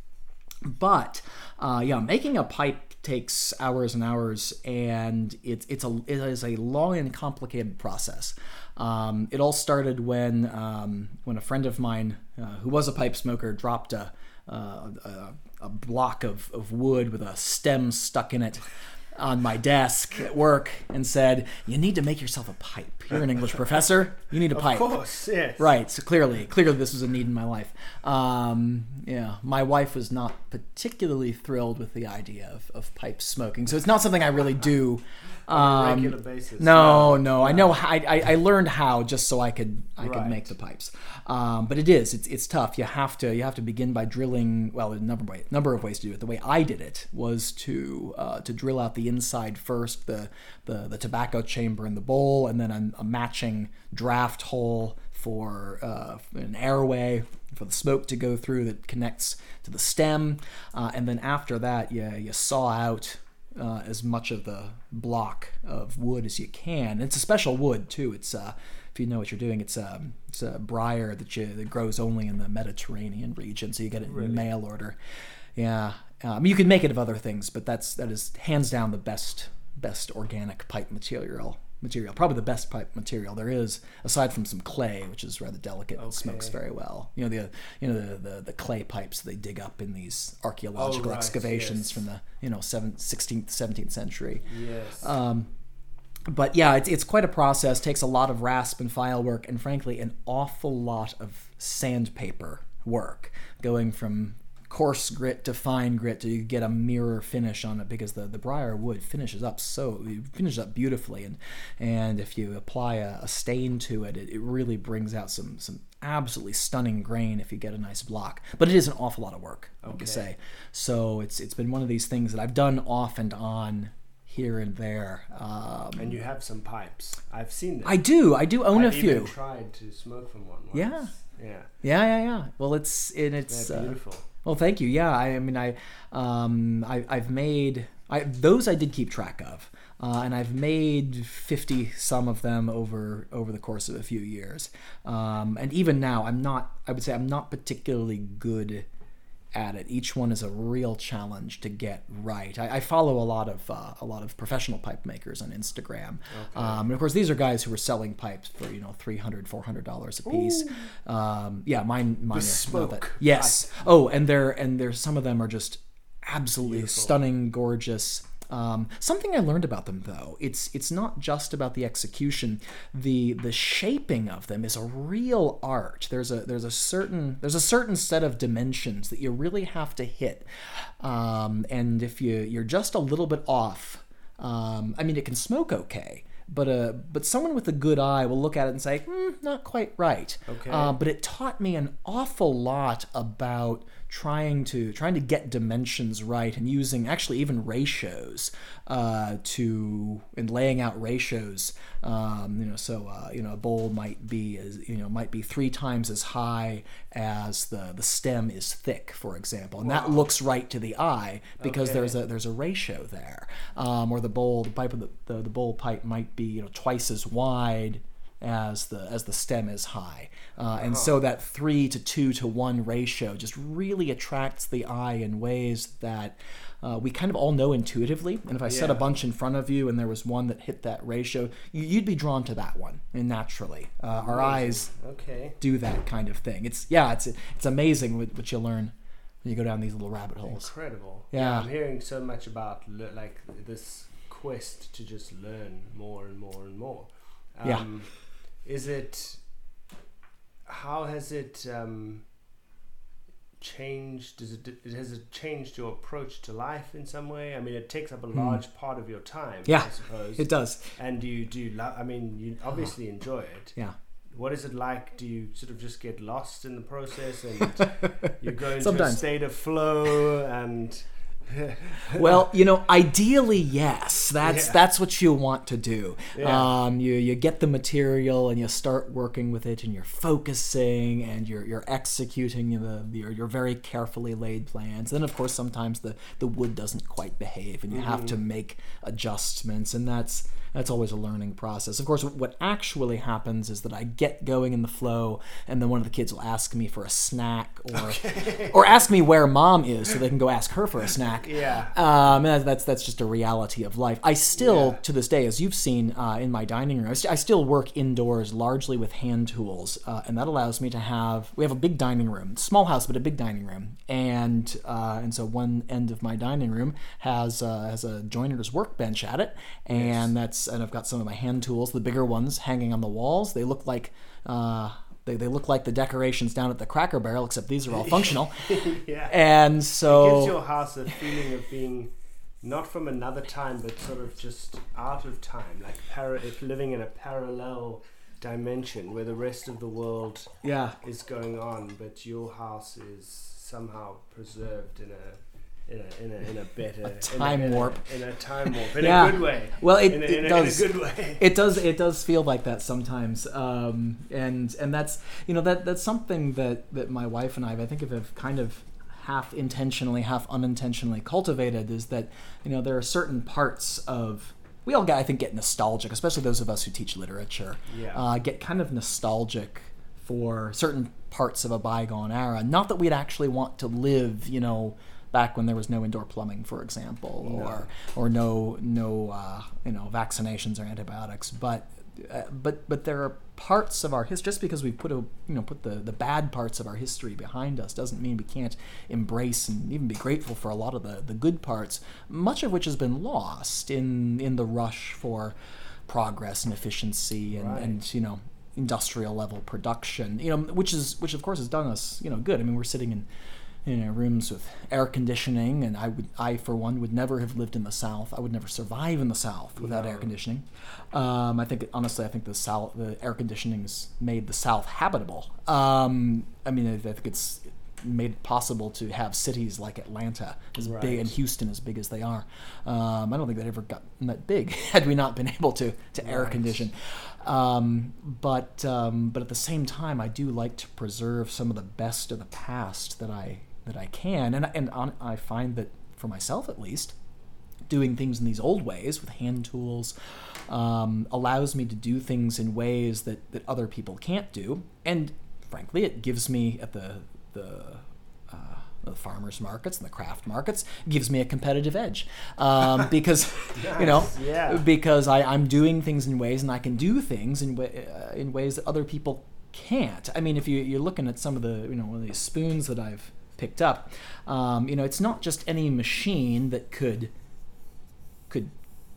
But uh, yeah, making a pipe takes hours and hours, and it's it's a it is a long and complicated process. Um, it all started when um, when a friend of mine uh, who was a pipe smoker dropped a uh, a, a block of, of wood with a stem stuck in it on my desk at work and said, "You need to make yourself a pipe. You're an English professor. You need a pipe." Of course, yes. Right. So clearly, clearly, this was a need in my life. Um, yeah, my wife was not particularly thrilled with the idea of, of pipe smoking, so it's not something I really do. On a Um, regular basis. no, no, I know. I, I I learned how just so I could I could make the pipes. Um, but it is it's it's tough. You have to you have to begin by drilling. Well, a number of way, number of ways to do it. The way I did it was to uh, to drill out the inside first, the the the tobacco chamber in the bowl, and then a, a matching draft hole for uh, an airway for the smoke to go through that connects to the stem, uh, and then after that, you you saw out uh, as much of the block of wood as you can. It's a special wood too. It's uh, if you know what you're doing, it's um, it's a briar that you that grows only in the Mediterranean region, so you get it in mail order. Yeah, um, you can make it of other things, but that's that is hands down the best best organic pipe material. Material, probably the best pipe material there is, aside from some clay, which is rather delicate and smokes very well. You know the you know the, the, the clay pipes they dig up in these archaeological Oh, right, excavations yes. from the you know seventh, 16th, 17th century. Yes. Um, but yeah, it's, it's quite a process. Takes a lot of rasp and file work, and frankly, an awful lot of sandpaper work, going from coarse grit to fine grit to you get a mirror finish on it because the, the briar wood finishes up so it finishes up beautifully and and if you apply a, a stain to it, it it really brings out some some absolutely stunning grain if you get a nice block but it is an awful lot of work I Okay. I say so it's it's been one of these things that I've done off and on here and there um, and you have some pipes. I've seen them. I do. I do own a few. I've a even few. tried to smoke from one. Once. Yeah. Yeah. Yeah, yeah, yeah. Well, it's and it's uh, beautiful. Well. Thank you. Yeah, I, I mean, I, um, I, I've made I those I did keep track of, uh, and I've made fifty some of them over over the course of a few years. Um, and even now, I'm not. I would say I'm not particularly good at it. Each one is a real challenge to get right. I, I follow a lot of uh, a lot of professional pipe makers on Instagram, um, and of course these are guys who are selling pipes for you know 300 400 dollars a piece. Um, yeah, mine mine are not that. Yes. Oh, and they're and there's some of them are just absolutely Beautiful. stunning, gorgeous. Um, something I learned about them though, it's it's not just about the execution. The the shaping of them is a real art. There's a there's a certain there's a certain set of dimensions that you really have to hit. Um, and if you you're just a little bit off, um, I mean it can smoke okay. But uh, but someone with a good eye will look at it and say, hmm, not quite right. Okay. Uh, but it taught me an awful lot about trying to trying to get dimensions right and using actually even ratios uh, to and laying out ratios. Um, you know, so uh, you know a bowl might be as you know might be three times as high as the the stem is thick, for example, and that looks right to the eye because Okay. there's a there's a ratio there. Um, or the bowl, the pipe of the, the the bowl pipe might be you know twice as wide as the as the stem is high, uh, and so that three to two to one ratio just really attracts the eye in ways that uh, we kind of all know intuitively. And if I set a bunch in front of you and there was one that hit that ratio, you, you'd be drawn to that one, and naturally, uh, our eyes Okay. do that kind of thing. It's yeah, it's it's amazing what, what you learn when you go down these little rabbit holes. Incredible. Yeah. I'm hearing so much about like this quest to just learn more and more and more. Um, Yeah. Is it? How has it um, changed? Does it? Has it changed your approach to life in some way? I mean, it takes up a large part of your time. Hmm. Yeah, I suppose. It does. and do you do you love? I mean, you obviously enjoy it. Yeah. What is it like? Do you sort of just get lost in the process and you go into a state of flow and Well, you know, ideally, yes. That's Yeah. that's what you want to do. Yeah. Um, you you get the material and you start working with it, and you're focusing and you're you're executing the your, your very carefully laid plans. Then, of course, sometimes the the wood doesn't quite behave, and you have to make adjustments, and that's that's always a learning process. Of course, what actually happens is that I get going in the flow, and then one of the kids will ask me for a snack, or or ask me where mom is, so they can go ask her for a snack. yeah. Um, and that's that's just a reality of life. I still, Yeah. to this day, as you've seen uh, in my dining room, I, st- I still work indoors largely with hand tools, uh, and that allows me to have. We have a big dining room, small house, but a big dining room, and uh, and so one end of my dining room has uh, has a joiner's workbench at it, and that's and I've got some of my hand tools, the bigger ones, hanging on the walls. They look like. Uh, they, they look like the decorations down at the Cracker Barrel, except these are all functional. yeah. And so it gives your house a feeling of being not from another time, but sort of just out of time, like para- if living in a parallel dimension where the rest of the world yeah, is going on, but your house is somehow preserved in a in a in a, in a better a- time in a- warp. in a time warp in Yeah. a good way. Well, it- in a, it does. in a good way. it does it does feel like that sometimes um, and and that's you know that that's something that that my wife and I I think have kind of half intentionally half unintentionally cultivated is that you know there are certain parts of we all get I think get nostalgic especially those of us who teach literature Yeah. uh, get kind of nostalgic for certain parts of a bygone era not that we'd actually want to live you know back when there was no indoor plumbing for example or or no no uh, you know vaccinations or antibiotics. But uh, but but there are parts of our history just because we put a you know put the the bad parts of our history behind us doesn't mean we can't embrace and even be grateful for a lot of the the good parts much of which has been lost in in the rush for progress and efficiency and, Right. and you know industrial level production you know which is which of course has done us you know good. I mean we're sitting in you know rooms with air conditioning and i would i for one would never have lived in the south. I would never survive in the south without air conditioning. Um, i think honestly i think the south the air conditioning's made the south habitable. Um, i mean i think it's made it possible to have cities like atlanta as big and houston as big as they are. Um, i don't think they'd ever gotten that big had we not been able to to air condition. Um, but um, but at the same time, I do like to preserve some of the best of the past that I that I can, and and on, I find that for myself at least, doing things in these old ways with hand tools um, allows me to do things in ways that that other people can't do, and frankly, it gives me at the the uh, the farmers markets and the craft markets gives me a competitive edge um, because you know yeah. because I, I'm doing things in ways and I can do things in wa- uh, in ways that other people can't. I mean, if you, you're looking at some of the you know one of these spoons that I've picked up, um, you know, it's not just any machine that could could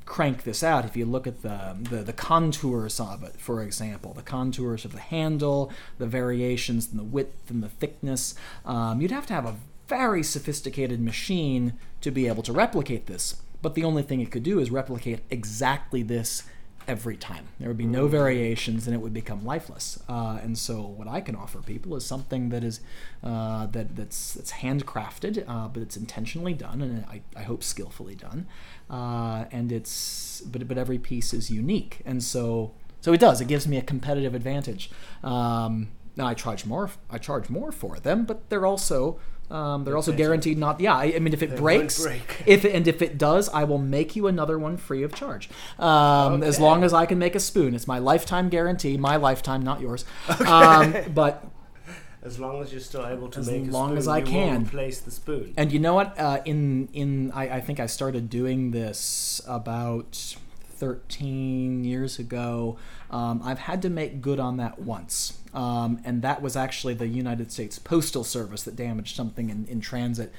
crank this out. If you look at the, the the contours of it, for example, the contours of the handle, the variations in the width and the thickness, um, you'd have to have a very sophisticated machine to be able to replicate this. But the only thing it could do is replicate exactly this every time. There would be no variations, and it would become lifeless. Uh, and so, what I can offer people is something that is uh, that that's that's handcrafted, uh, but it's intentionally done, and I, I hope skillfully done. Uh, and it's but but every piece is unique, and so so it does. It gives me a competitive advantage. Um, now I charge more. I charge more for them, but they're also um, they're also guaranteed not. Yeah, I, I mean, if it They breaks, break. if and if it does, I will make you another one free of charge. Um, As long as I can make a spoon, it's my lifetime guarantee. My lifetime, not yours. Um, but As long as you're still able to As make a long spoon, as I can. replace the spoon. and you know what? Uh, in in I, I think I started doing this about 13 years ago. Um, I've had to make good on that once, um, and that was actually the United States Postal Service that damaged something in, in transit,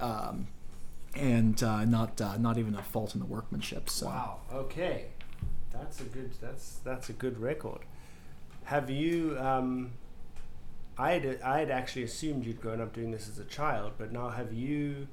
um, and uh, not uh, not even a fault in the workmanship. So. Wow. Okay, that's a good. That's that's a good record. Have you? Um, I had I had actually assumed you'd grown up doing this as a child, but now have you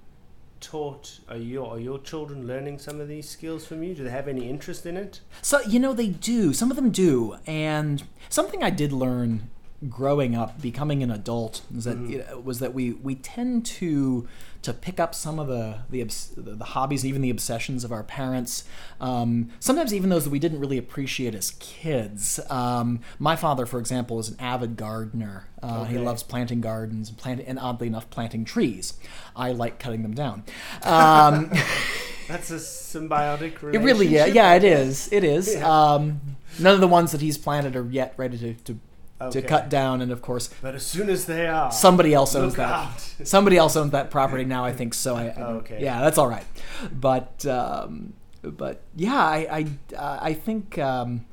taught? Are your are your children learning some of these skills from you? Do they have any interest in it? So you know they do. Some of them do, and something I did learn growing up, becoming an adult, is that Mhm. know, was that we we tend to to pick up some of the the, the, hobbies, even the obsessions of our parents. Um, sometimes even those that we didn't really appreciate as kids. Um, my father, for example, is an avid gardener. Uh, He loves planting gardens and planting, and oddly enough, planting trees. I like cutting them down. Um, That's a symbiotic relationship. It really, yeah, yeah, it is. It is. Yeah. Um, none of the ones that he's planted are yet ready to, to, Okay. to cut down, and of course, But as soon as they are, somebody else owns that. out. Somebody else owns that property now. I think so. I, I okay. Yeah, that's all right. But um, but yeah, I I, uh, I think. Um,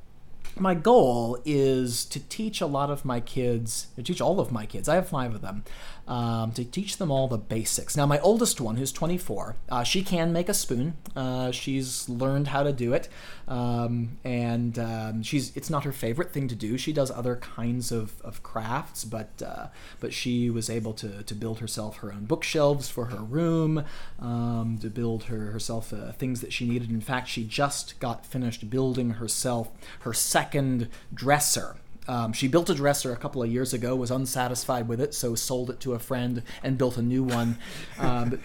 my goal is to teach a lot of my kids, to teach all of my kids, I have five of them, um, to teach them all the basics. Now, my oldest one, who's 24, uh, she can make a spoon. Uh, she's learned how to do it, um, and um, she's it's not her favorite thing to do. She does other kinds of, of crafts, but uh, but she was able to, to build herself her own bookshelves for her room, um, to build her herself uh, things that she needed. In fact, she just got finished building herself her second dresser. Um, she built a dresser a couple of years ago, was unsatisfied with it, so sold it to a friend and built a new one. Um,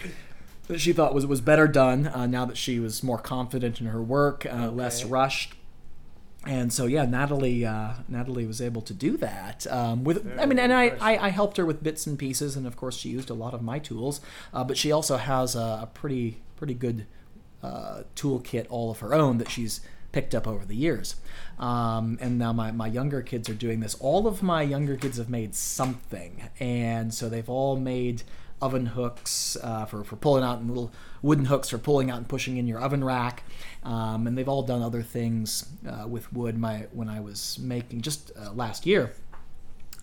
that she thought was was better done uh, now that she was more confident in her work, uh, less rushed. And so yeah, Natalie uh, Natalie was able to do that. Um, with I mean, and I. I, I helped her with bits and pieces, and of course she used a lot of my tools. Uh, but she also has a, a pretty pretty good uh, toolkit all of her own that she's picked up over the years. Um, and now my, my younger kids are doing this. All of my younger kids have made something, and so they've all made oven hooks uh, for, for pulling out and little wooden hooks for pulling out and pushing in your oven rack. Um, and they've all done other things uh, with wood. My when I was making just uh, last year,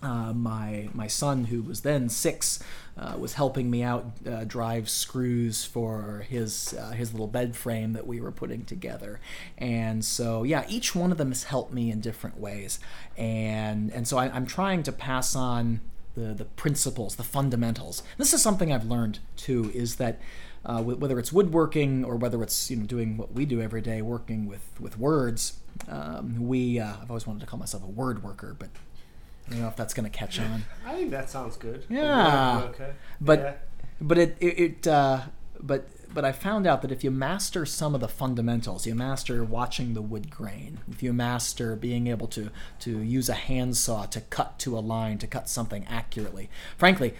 uh, my my son, who was then six, uh, was helping me out uh, drive screws for his uh, his little bed frame that we were putting together, and so yeah, each one of them has helped me in different ways, and and so I, I'm trying to pass on the the principles, the fundamentals. This is something I've learned too, is that. Uh, whether it's woodworking or whether it's you know doing what we do every day, working with with words, um, we uh, I've always wanted to call myself a word worker, but I don't know if that's going to catch on. I think that sounds good. Yeah. Okay. But Yeah. but it it, it uh, but but I found out that if you master some of the fundamentals, you master watching the wood grain, if you master being able to to use a handsaw to cut to a line, to cut something accurately. Frankly,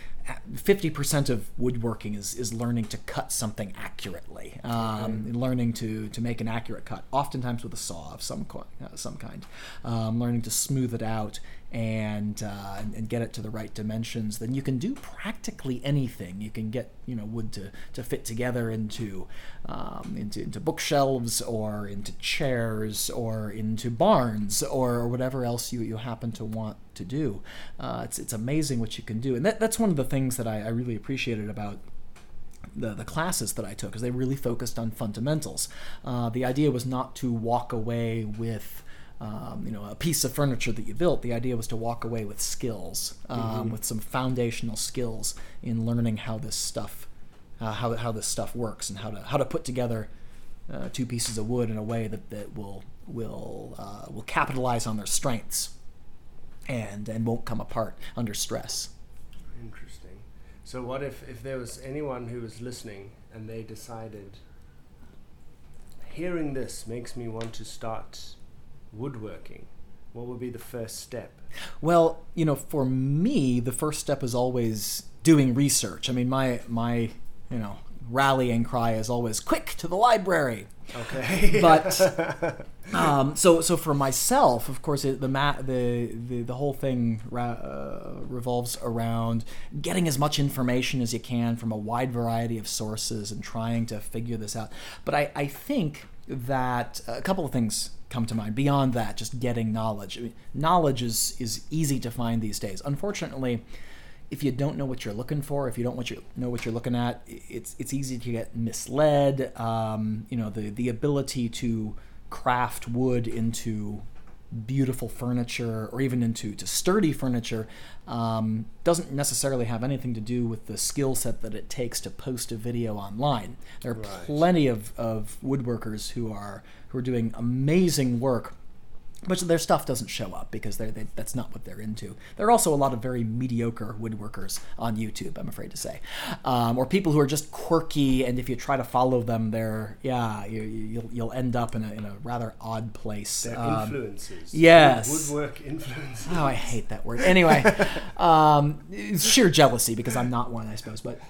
fifty percent of woodworking is, is learning to cut something accurately, um, learning to, to make an accurate cut, oftentimes with a saw of some uh, some kind, um, learning to smooth it out and, uh, and and get it to the right dimensions. Then you can do practically anything. You can get you know wood to, to fit together into um, into into bookshelves or into chairs or into barns or whatever else you, you happen to want to do. Uh, it's it's amazing what you can do, and that, that's one of the things that I, I really appreciated about the, the classes that I took is they really focused on fundamentals. Uh, the idea was not to walk away with um, you know a piece of furniture that you built. The idea was to walk away with skills, um, with some foundational skills in learning how this stuff uh, how, how this stuff works and how to how to put together uh, two pieces of wood in a way that, that will will uh, will capitalize on their strengths and and won't come apart under stress. Interesting. So, what if if there was anyone who was listening and they decided, hearing this makes me want to start woodworking? What would be the first step? Well, you know, for me, the first step is always doing research. I mean, my my you know rallying cry is always quick to the library. Okay. But um, so so for myself, of course, it, the, ma- the the the whole thing ra- uh, revolves around getting as much information as you can from a wide variety of sources and trying to figure this out. But I, I think that a couple of things come to mind beyond that just getting knowledge I mean, knowledge is is easy to find these days unfortunately if you don't know what you're looking for, if you don't what you know what you're looking at, it's it's easy to get misled. Um, you know, the the ability to craft wood into beautiful furniture or even into to sturdy furniture um, doesn't necessarily have anything to do with the skill set that it takes to post a video online. There are Right. plenty of, of woodworkers who are who are doing amazing work but their stuff doesn't show up because they're, they, that's not what they're into. There are also a lot of very mediocre woodworkers on YouTube, I'm afraid to say, um, or people who are just quirky, and if you try to follow them, they're yeah, you, you'll you'll end up in a, in a rather odd place. They're Um, influences. yes. Woodwork influences. Oh, I hate that word. Anyway, um, it's sheer jealousy because I'm not one, I suppose. But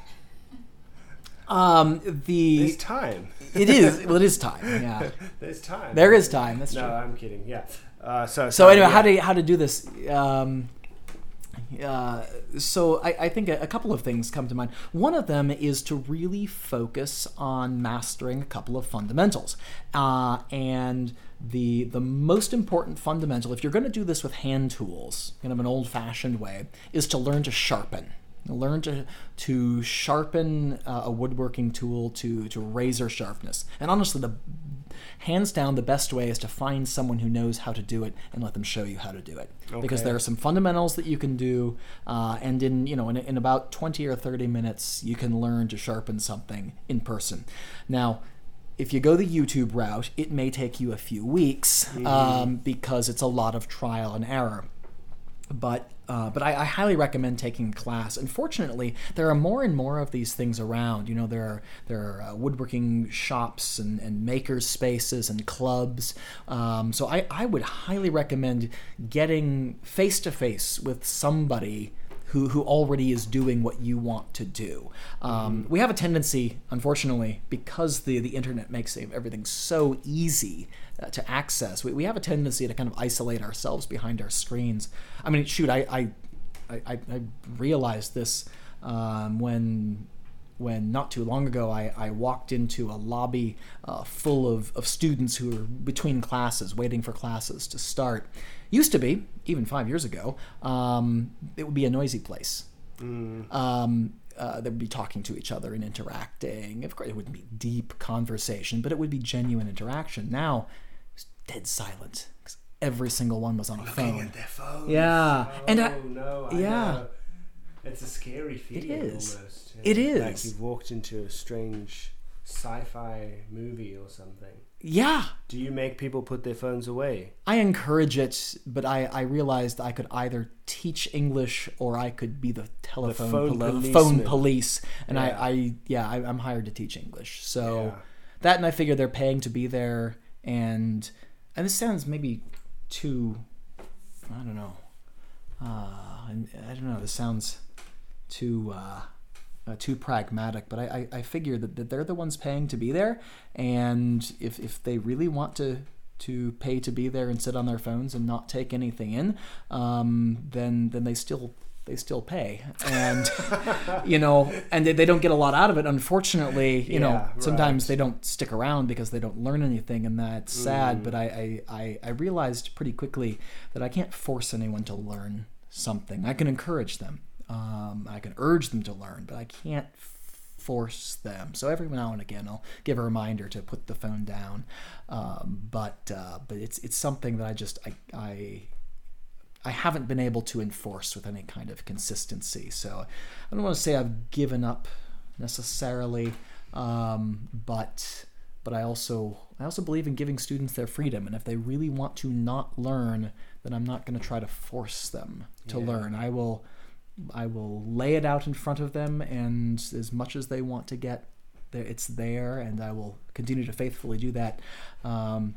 um, the There's time. it is well, it is time. Yeah, There's time. there is time. That's No, true. I'm kidding. Yeah. Uh, so. So anyway, yeah. how to how to do this? Um, uh, so I, I think a, a couple of things come to mind. One of them is to really focus on mastering a couple of fundamentals, uh, and the the most important fundamental, if you're going to do this with hand tools, kind of an old fashioned way, is to learn to sharpen. Learn to to sharpen uh, a woodworking tool to to razor sharpness. And honestly, the hands down the best way is to find someone who knows how to do it and let them show you how to do it. Because there are some fundamentals that you can do, uh, and in you know in, in about twenty or thirty minutes, you can learn to sharpen something in person. Now. If you go the YouTube route, it may take you a few weeks um, because it's a lot of trial and error but uh, but I, I highly recommend taking class. Unfortunately, there are more and more of these things around. You know, there are there are uh, woodworking shops and, and makers spaces and clubs. Um, so I, I would highly recommend getting face to face with somebody who, who already is doing what you want to do. Um, We have a tendency, unfortunately, because the, the internet makes everything so easy uh, to access, we, we have a tendency to kind of isolate ourselves behind our screens. I mean, shoot, I, I, I, I I realized this um, when when not too long ago I, I walked into a lobby uh, full of, of students who were between classes, waiting for classes to start. Used to be, even five years ago, um, it would be a noisy place. Um, uh, they would be talking to each other and interacting. Of course, it wouldn't be deep conversation, but it would be genuine interaction. Now, it's dead silent 'cause every single one was on a Looking phone. at their phones. Yeah, Oh, and I- no, I yeah. know. It's a scary feeling. is. Almost. it is. Like you've walked into a strange sci-fi movie or something. Yeah, Do you make people put their phones away? I encourage it, but I, I realized I could either teach English or I could be the telephone phone poli- phone police. And Yeah. I, I yeah, I, I'm hired to teach English. So Yeah. that and I figure they're paying to be there and and this sounds maybe too I don't know. Uh, I don't know. This sounds too uh, uh, too pragmatic, but I, I, I figure that, that they're the ones paying to be there, and if, if they really want to to pay to be there and sit on their phones and not take anything in, um, then then they still they still pay, and you know, and they, they don't get a lot out of it. Unfortunately, you know, Yeah, sometimes right. they don't stick around because they don't learn anything, and that's sad. But I, I, I realized pretty quickly that I can't force anyone to learn something. I can encourage them. Um, I can urge them to learn, but I can't force them. So every now and again, I'll give a reminder to put the phone down. Um, but uh, but it's it's something that I just I, I I haven't been able to enforce with any kind of consistency. So I don't want to say I've given up necessarily, um, but but I also I also believe in giving students their freedom, and if they really want to not learn, then I'm not going to try to force them to Yeah. learn. I will I will lay it out in front of them, and as much as they want to get there, it's there, and I will continue to faithfully do that. Um,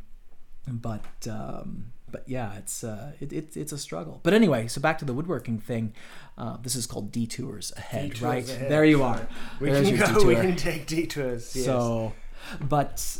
but um, but yeah, it's uh, it, it, it's a struggle. But anyway, so back to the woodworking thing. Uh, this is called detours ahead, Detours right? ahead, There you are. We There's can go. We can take detours. Yes. So, but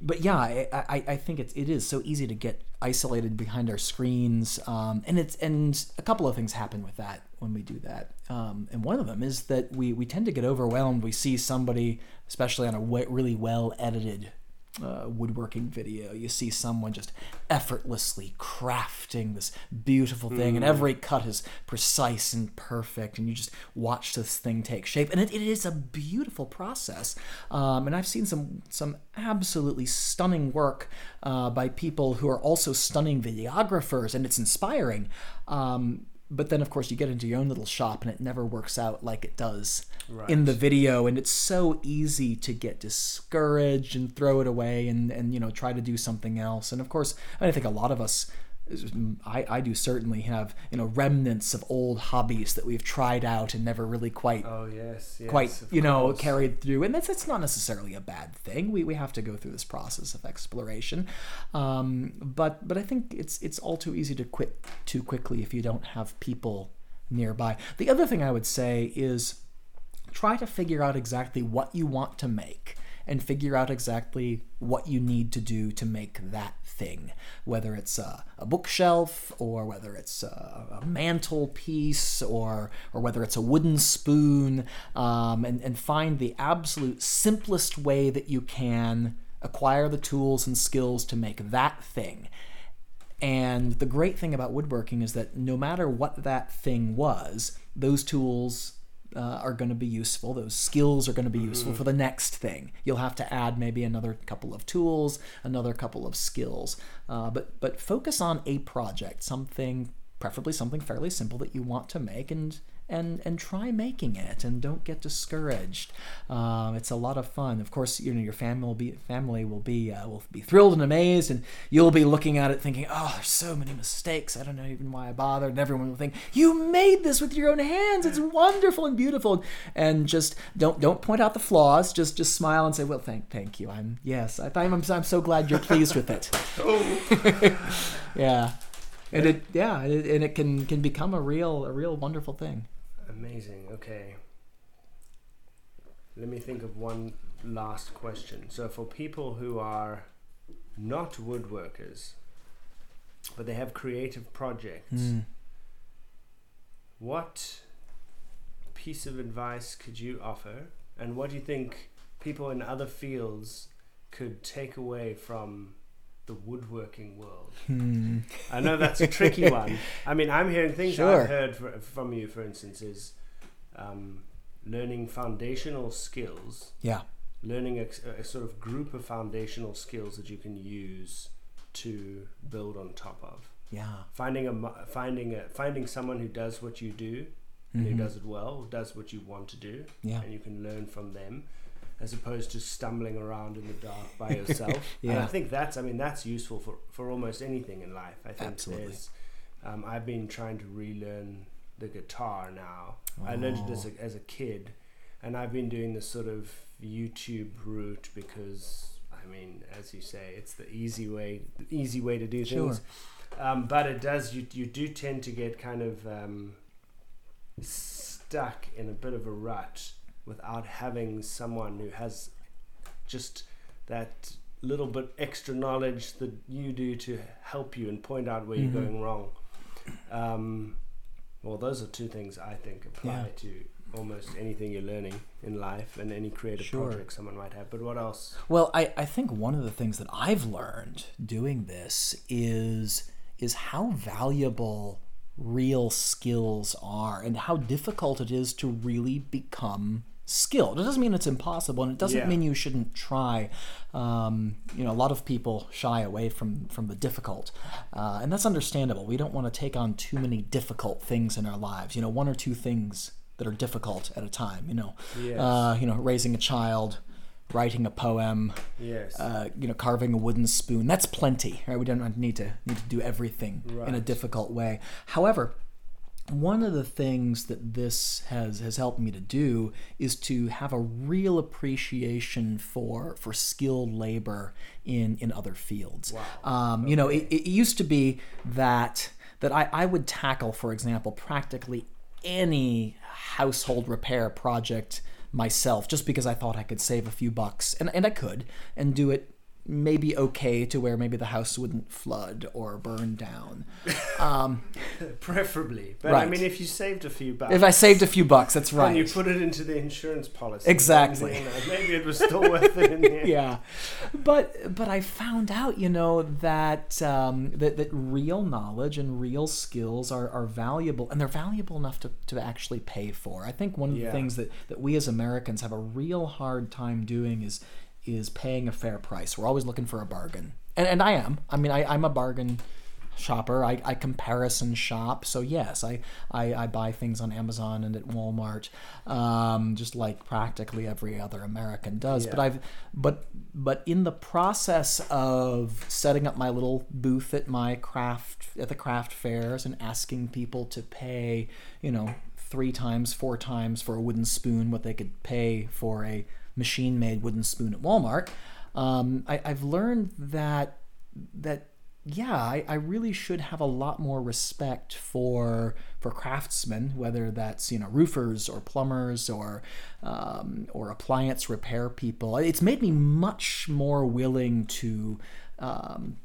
but yeah, I, I, I think it's it is so easy to get isolated behind our screens, um, and it's and a couple of things happen with that when we do that. Um, and one of them is that we we tend to get overwhelmed. We see somebody, especially on a really well edited. Uh, woodworking video, you see someone just effortlessly crafting this beautiful thing, and every cut is precise and perfect, and you just watch this thing take shape, and it, it is a beautiful process. Um, and I've seen some some absolutely stunning work uh, by people who are also stunning videographers, and it's inspiring. Um, but then, of course, you get into your own little shop, and it never works out like it does in the video, and it's so easy to get discouraged and throw it away, and and you know try to do something else. And of course, I think a lot of us. I, I do certainly have you know remnants of old hobbies that we've tried out and never really quite Oh yes. yes quite you know carried through. And that's that's not necessarily a bad thing. We, we have to go through this process of exploration. Um, but but I think it's it's all too easy to quit too quickly if you don't have people nearby. The other thing I would say is try to figure out exactly what you want to make and figure out exactly what you need to do to make that thing whether it's a, a bookshelf or whether it's a, a mantelpiece or or whether it's a wooden spoon um, and, and find the absolute simplest way that you can acquire the tools and skills to make that thing. And the great thing about woodworking is that no matter what that thing was, those tools uh, are going to be useful. Those skills are going to be useful for the next thing. You'll have to add maybe another couple of tools, another couple of skills, uh, but but focus on a project, something preferably something fairly simple that you want to make, and and and try making it, and don't get discouraged. Um, it's a lot of fun. Of course, you know your family will be family will be uh, will be thrilled and amazed, and you'll be looking at it thinking, "Oh, there's so many mistakes. I don't know even why I bothered." And everyone will think, "You made this with your own hands. It's wonderful and beautiful." And just don't don't point out the flaws. Just just smile and say, "Well, thank thank you. I'm yes. I, I'm I'm so glad you're pleased with it." Oh. yeah, and it yeah, it, and it can can become a real a real wonderful thing. Amazing. Okay. Let me think of one last question. So, for people who are not woodworkers, but they have creative projects, Mm. what piece of advice could you offer? And what do you think people in other fields could take away from the woodworking world? Hmm. I know that's a tricky one. I mean, I'm hearing things Sure. I've heard fr- from you, for instance, is um, learning foundational skills, Yeah. learning a, a sort of group of foundational skills that you can use to build on top of. Yeah. Finding a finding a finding someone who does what you do and Mhm. who does it well, does what you want to do, Yeah. and you can learn from them, as opposed to stumbling around in the dark by yourself. And Yeah. I think that's, I mean, that's useful for, for almost anything in life. I think Absolutely. there's, um, I've been trying to relearn the guitar now. I learned it as Oh. a, as a kid, and I've been doing this sort of YouTube route because, I mean, as you say, it's the easy way, the easy way to do Sure. things. Um, but it does, you, you do tend to get kind of um, stuck in a bit of a rut without having someone who has just that little bit extra knowledge that you do to help you and point out where Mhm. you're going wrong. Um, well, those are two things I think apply Yeah. to almost anything you're learning in life and any creative Sure. project someone might have. But what else? Well, I, I think one of the things that I've learned doing this is is how valuable real skills are and how difficult it is to really become skilled. It doesn't mean it's impossible, and it doesn't Yeah. mean you shouldn't try. Um, you know, a lot of people shy away from from the difficult, uh, and that's understandable. We don't want to take on too many difficult things in our lives. You know, one or two things that are difficult at a time. You know, Yes. uh, you know, raising a child, writing a poem, Yes. uh, you know, carving a wooden spoon. That's plenty, right? We don't need to need to do everything in a difficult way. However, one of the things that this has has helped me to do is to have a real appreciation for for skilled labor in in other fields. Um, You know, it, it used to be that that I, I would tackle, for example, practically any household repair project myself just because I thought I could save a few bucks and, and I could and do it maybe okay to where maybe the house wouldn't flood or burn down. Um, Preferably. But I mean, if you saved a few bucks. if I saved a few bucks, that's right. And you put it into the insurance policy. Exactly. then, you know, maybe it was still worth it in the end. yeah, but but I found out, you know, that um, that that real knowledge and real skills are, are valuable, and they're valuable enough to, to actually pay for. I think one of the things that, that we as Americans have a real hard time doing is is paying a fair price. We're always looking for a bargain, and and I am. I mean, I, I'm a bargain shopper. I, I comparison shop. So yes, I, I, I buy things on Amazon and at Walmart, um, just like practically every other American does. But I've but but in the process of setting up my little booth at my craft at the craft fairs and asking people to pay, you know, three times, four times for a wooden spoon what they could pay for a machine made wooden spoon at Walmart, um, I, I've learned that that yeah, I, I really should have a lot more respect for for craftsmen, whether that's you know roofers or plumbers or um, or appliance repair people. It's made me much more willing to. Um,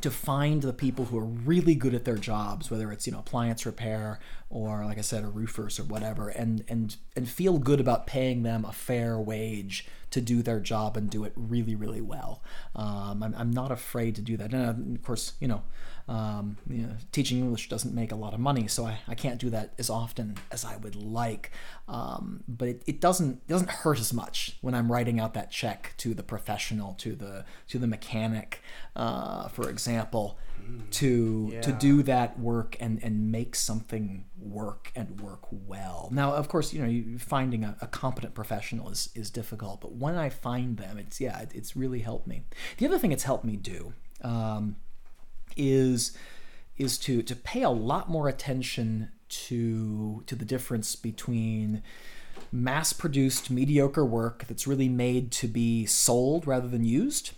to find the people who are really good at their jobs, whether it's you know appliance repair or like I said, a roofers or whatever, and and and feel good about paying them a fair wage to do their job and do it really really well. Um, I'm, I'm not afraid to do that. And uh, of course, you know, um, you know, teaching English doesn't make a lot of money, so I, I can't do that as often as I would like. Um, but it, it doesn't it doesn't hurt as much when I'm writing out that check to the professional, to the to the mechanic, uh, for example, to to Yeah. do that work and and make something work and work well. Now, of course, you know, you, finding a, a competent professional is is difficult, but when I find them, it's yeah, it, it's really helped me. The other thing it's helped me do. Um, is is to to pay a lot more attention to to the difference between mass produced mediocre work that's really made to be sold rather than used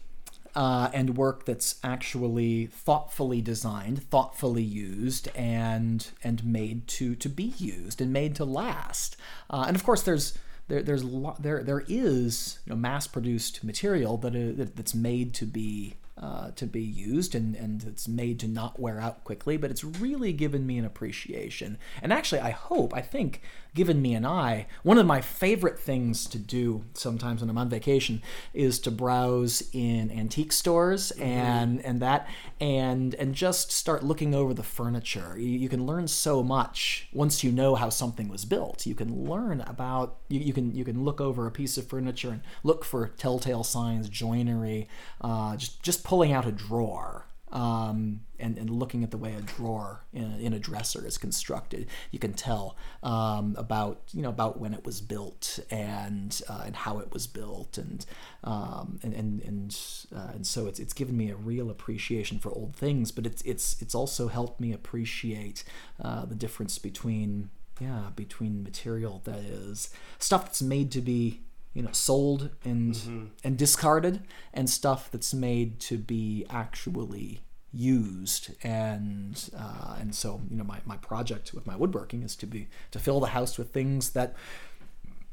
uh, and work that's actually thoughtfully designed thoughtfully used and and made to to be used and made to last. Uh, and of course there's there, there's lo- there there is you know, mass produced material is, that- that's made to be uh, to be used and, and it's made to not wear out quickly, but it's really given me an appreciation. And actually, I hope, I think, given me an eye, one of my favorite things to do sometimes when I'm on vacation is to browse in antique stores and and that and and just start looking over the furniture. You, you can learn so much once you know how something was built. You can learn about you, you can you can look over a piece of furniture and look for telltale signs, joinery, uh, just just pulling out a drawer um, and, and looking at the way a drawer in a, in a dresser is constructed, you can tell um, about you know about when it was built and uh, and how it was built and um, and and and, uh, and so it's it's given me a real appreciation for old things, but it's it's it's also helped me appreciate uh, the difference between yeah between material that is stuff that's made to be you know sold and and discarded and stuff that's made to be actually used. And uh, and so you know my, my project with my woodworking is to be to fill the house with things that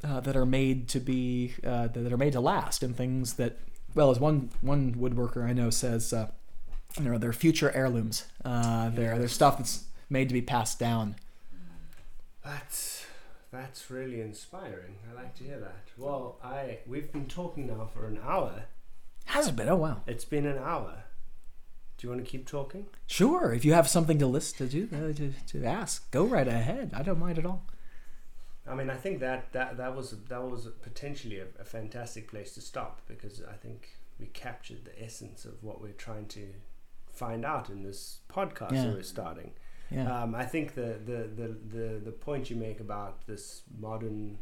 uh, that are made to be uh, that are made to last and things that well as one one woodworker I know says uh, you know they're future heirlooms. Uh, they're they're stuff that's made to be passed down. That's that's really inspiring. I like to hear that. Well, I we've been talking now for an hour. has it been oh wow It's been an hour. Do you want to keep talking? Sure, if you have something to list to do uh, to, to ask, go right ahead. I don't mind at all. I mean, I think that that that was that was potentially a, a fantastic place to stop because I think we captured the essence of what we're trying to find out in this podcast Yeah. that we're starting. Yeah, Um, I think the, the, the, the, the point you make about this modern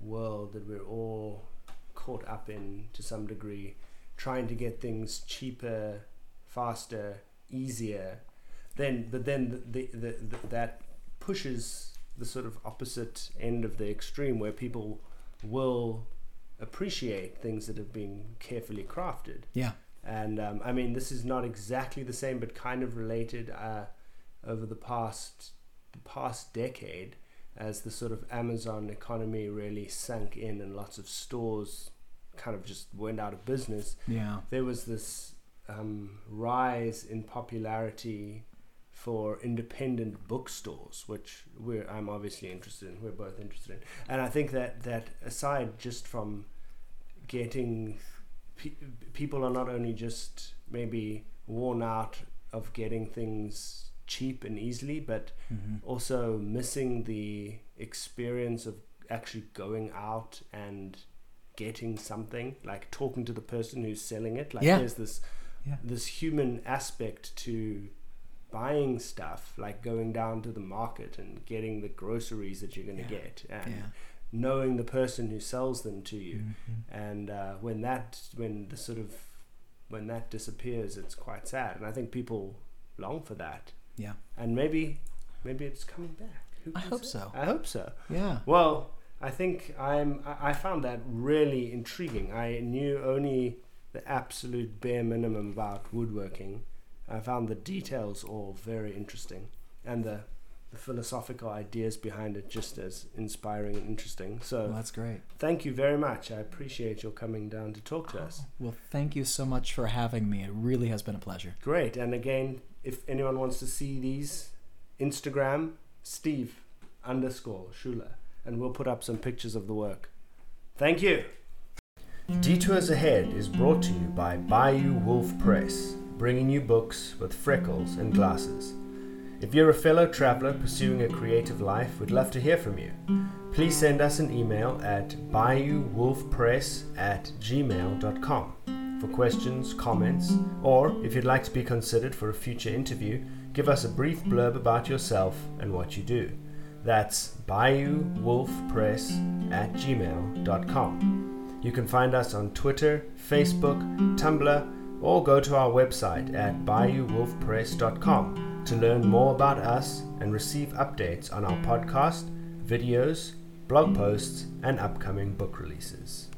world that we're all caught up in to some degree, trying to get things cheaper, faster, easier. Then, but then the, the, the, the that pushes the sort of opposite end of the extreme where people will appreciate things that have been carefully crafted. Yeah. And um, I mean, this is not exactly the same, but kind of related. Uh, over the past the past decade, as the sort of Amazon economy really sank in and lots of stores kind of just went out of business, Yeah. there was this um, rise in popularity for independent bookstores, which we're I'm obviously interested in. We're both interested in, and I think that that aside just from getting pe- people are not only just maybe worn out of getting things cheap and easily, but Mhm. also missing the experience of actually going out and getting something like talking to the person who's selling it like Yeah. there's this Yeah. this human aspect to buying stuff like going down to the market and getting the groceries that you're going to Yeah. get and knowing the person who sells them to you Mhm. and uh, when that when the sort of when that disappears it's quite sad and i think people long for that Yeah. and maybe maybe it's coming back Who I hope say? so. i hope so Yeah. well i think i'm i found that really intriguing i knew only the absolute bare minimum about woodworking i found the details all very interesting and the the philosophical ideas behind it just as inspiring and interesting so Well, that's great. Thank you very much. I appreciate your coming down to talk to oh, us. Well, thank you so much for having me. It really has been a pleasure. Great. And again, if anyone wants to see these, Instagram, Steve underscore Schuler, and we'll put up some pictures of the work. Thank you. Detours Ahead is brought to you by Bayou Wolf Press, bringing you books with freckles and glasses. If you're a fellow traveler pursuing a creative life, we'd love to hear from you. Please send us an email at bayouwolfpress at gmail.com for questions, comments, or if you'd like to be considered for a future interview, give us a brief blurb about yourself and what you do. That's bayouwolfpress at gmail.com. You can find us on Twitter, Facebook, Tumblr, or go to our website at bayouwolfpress.com to learn more about us and receive updates on our podcast, videos, blog posts, and upcoming book releases.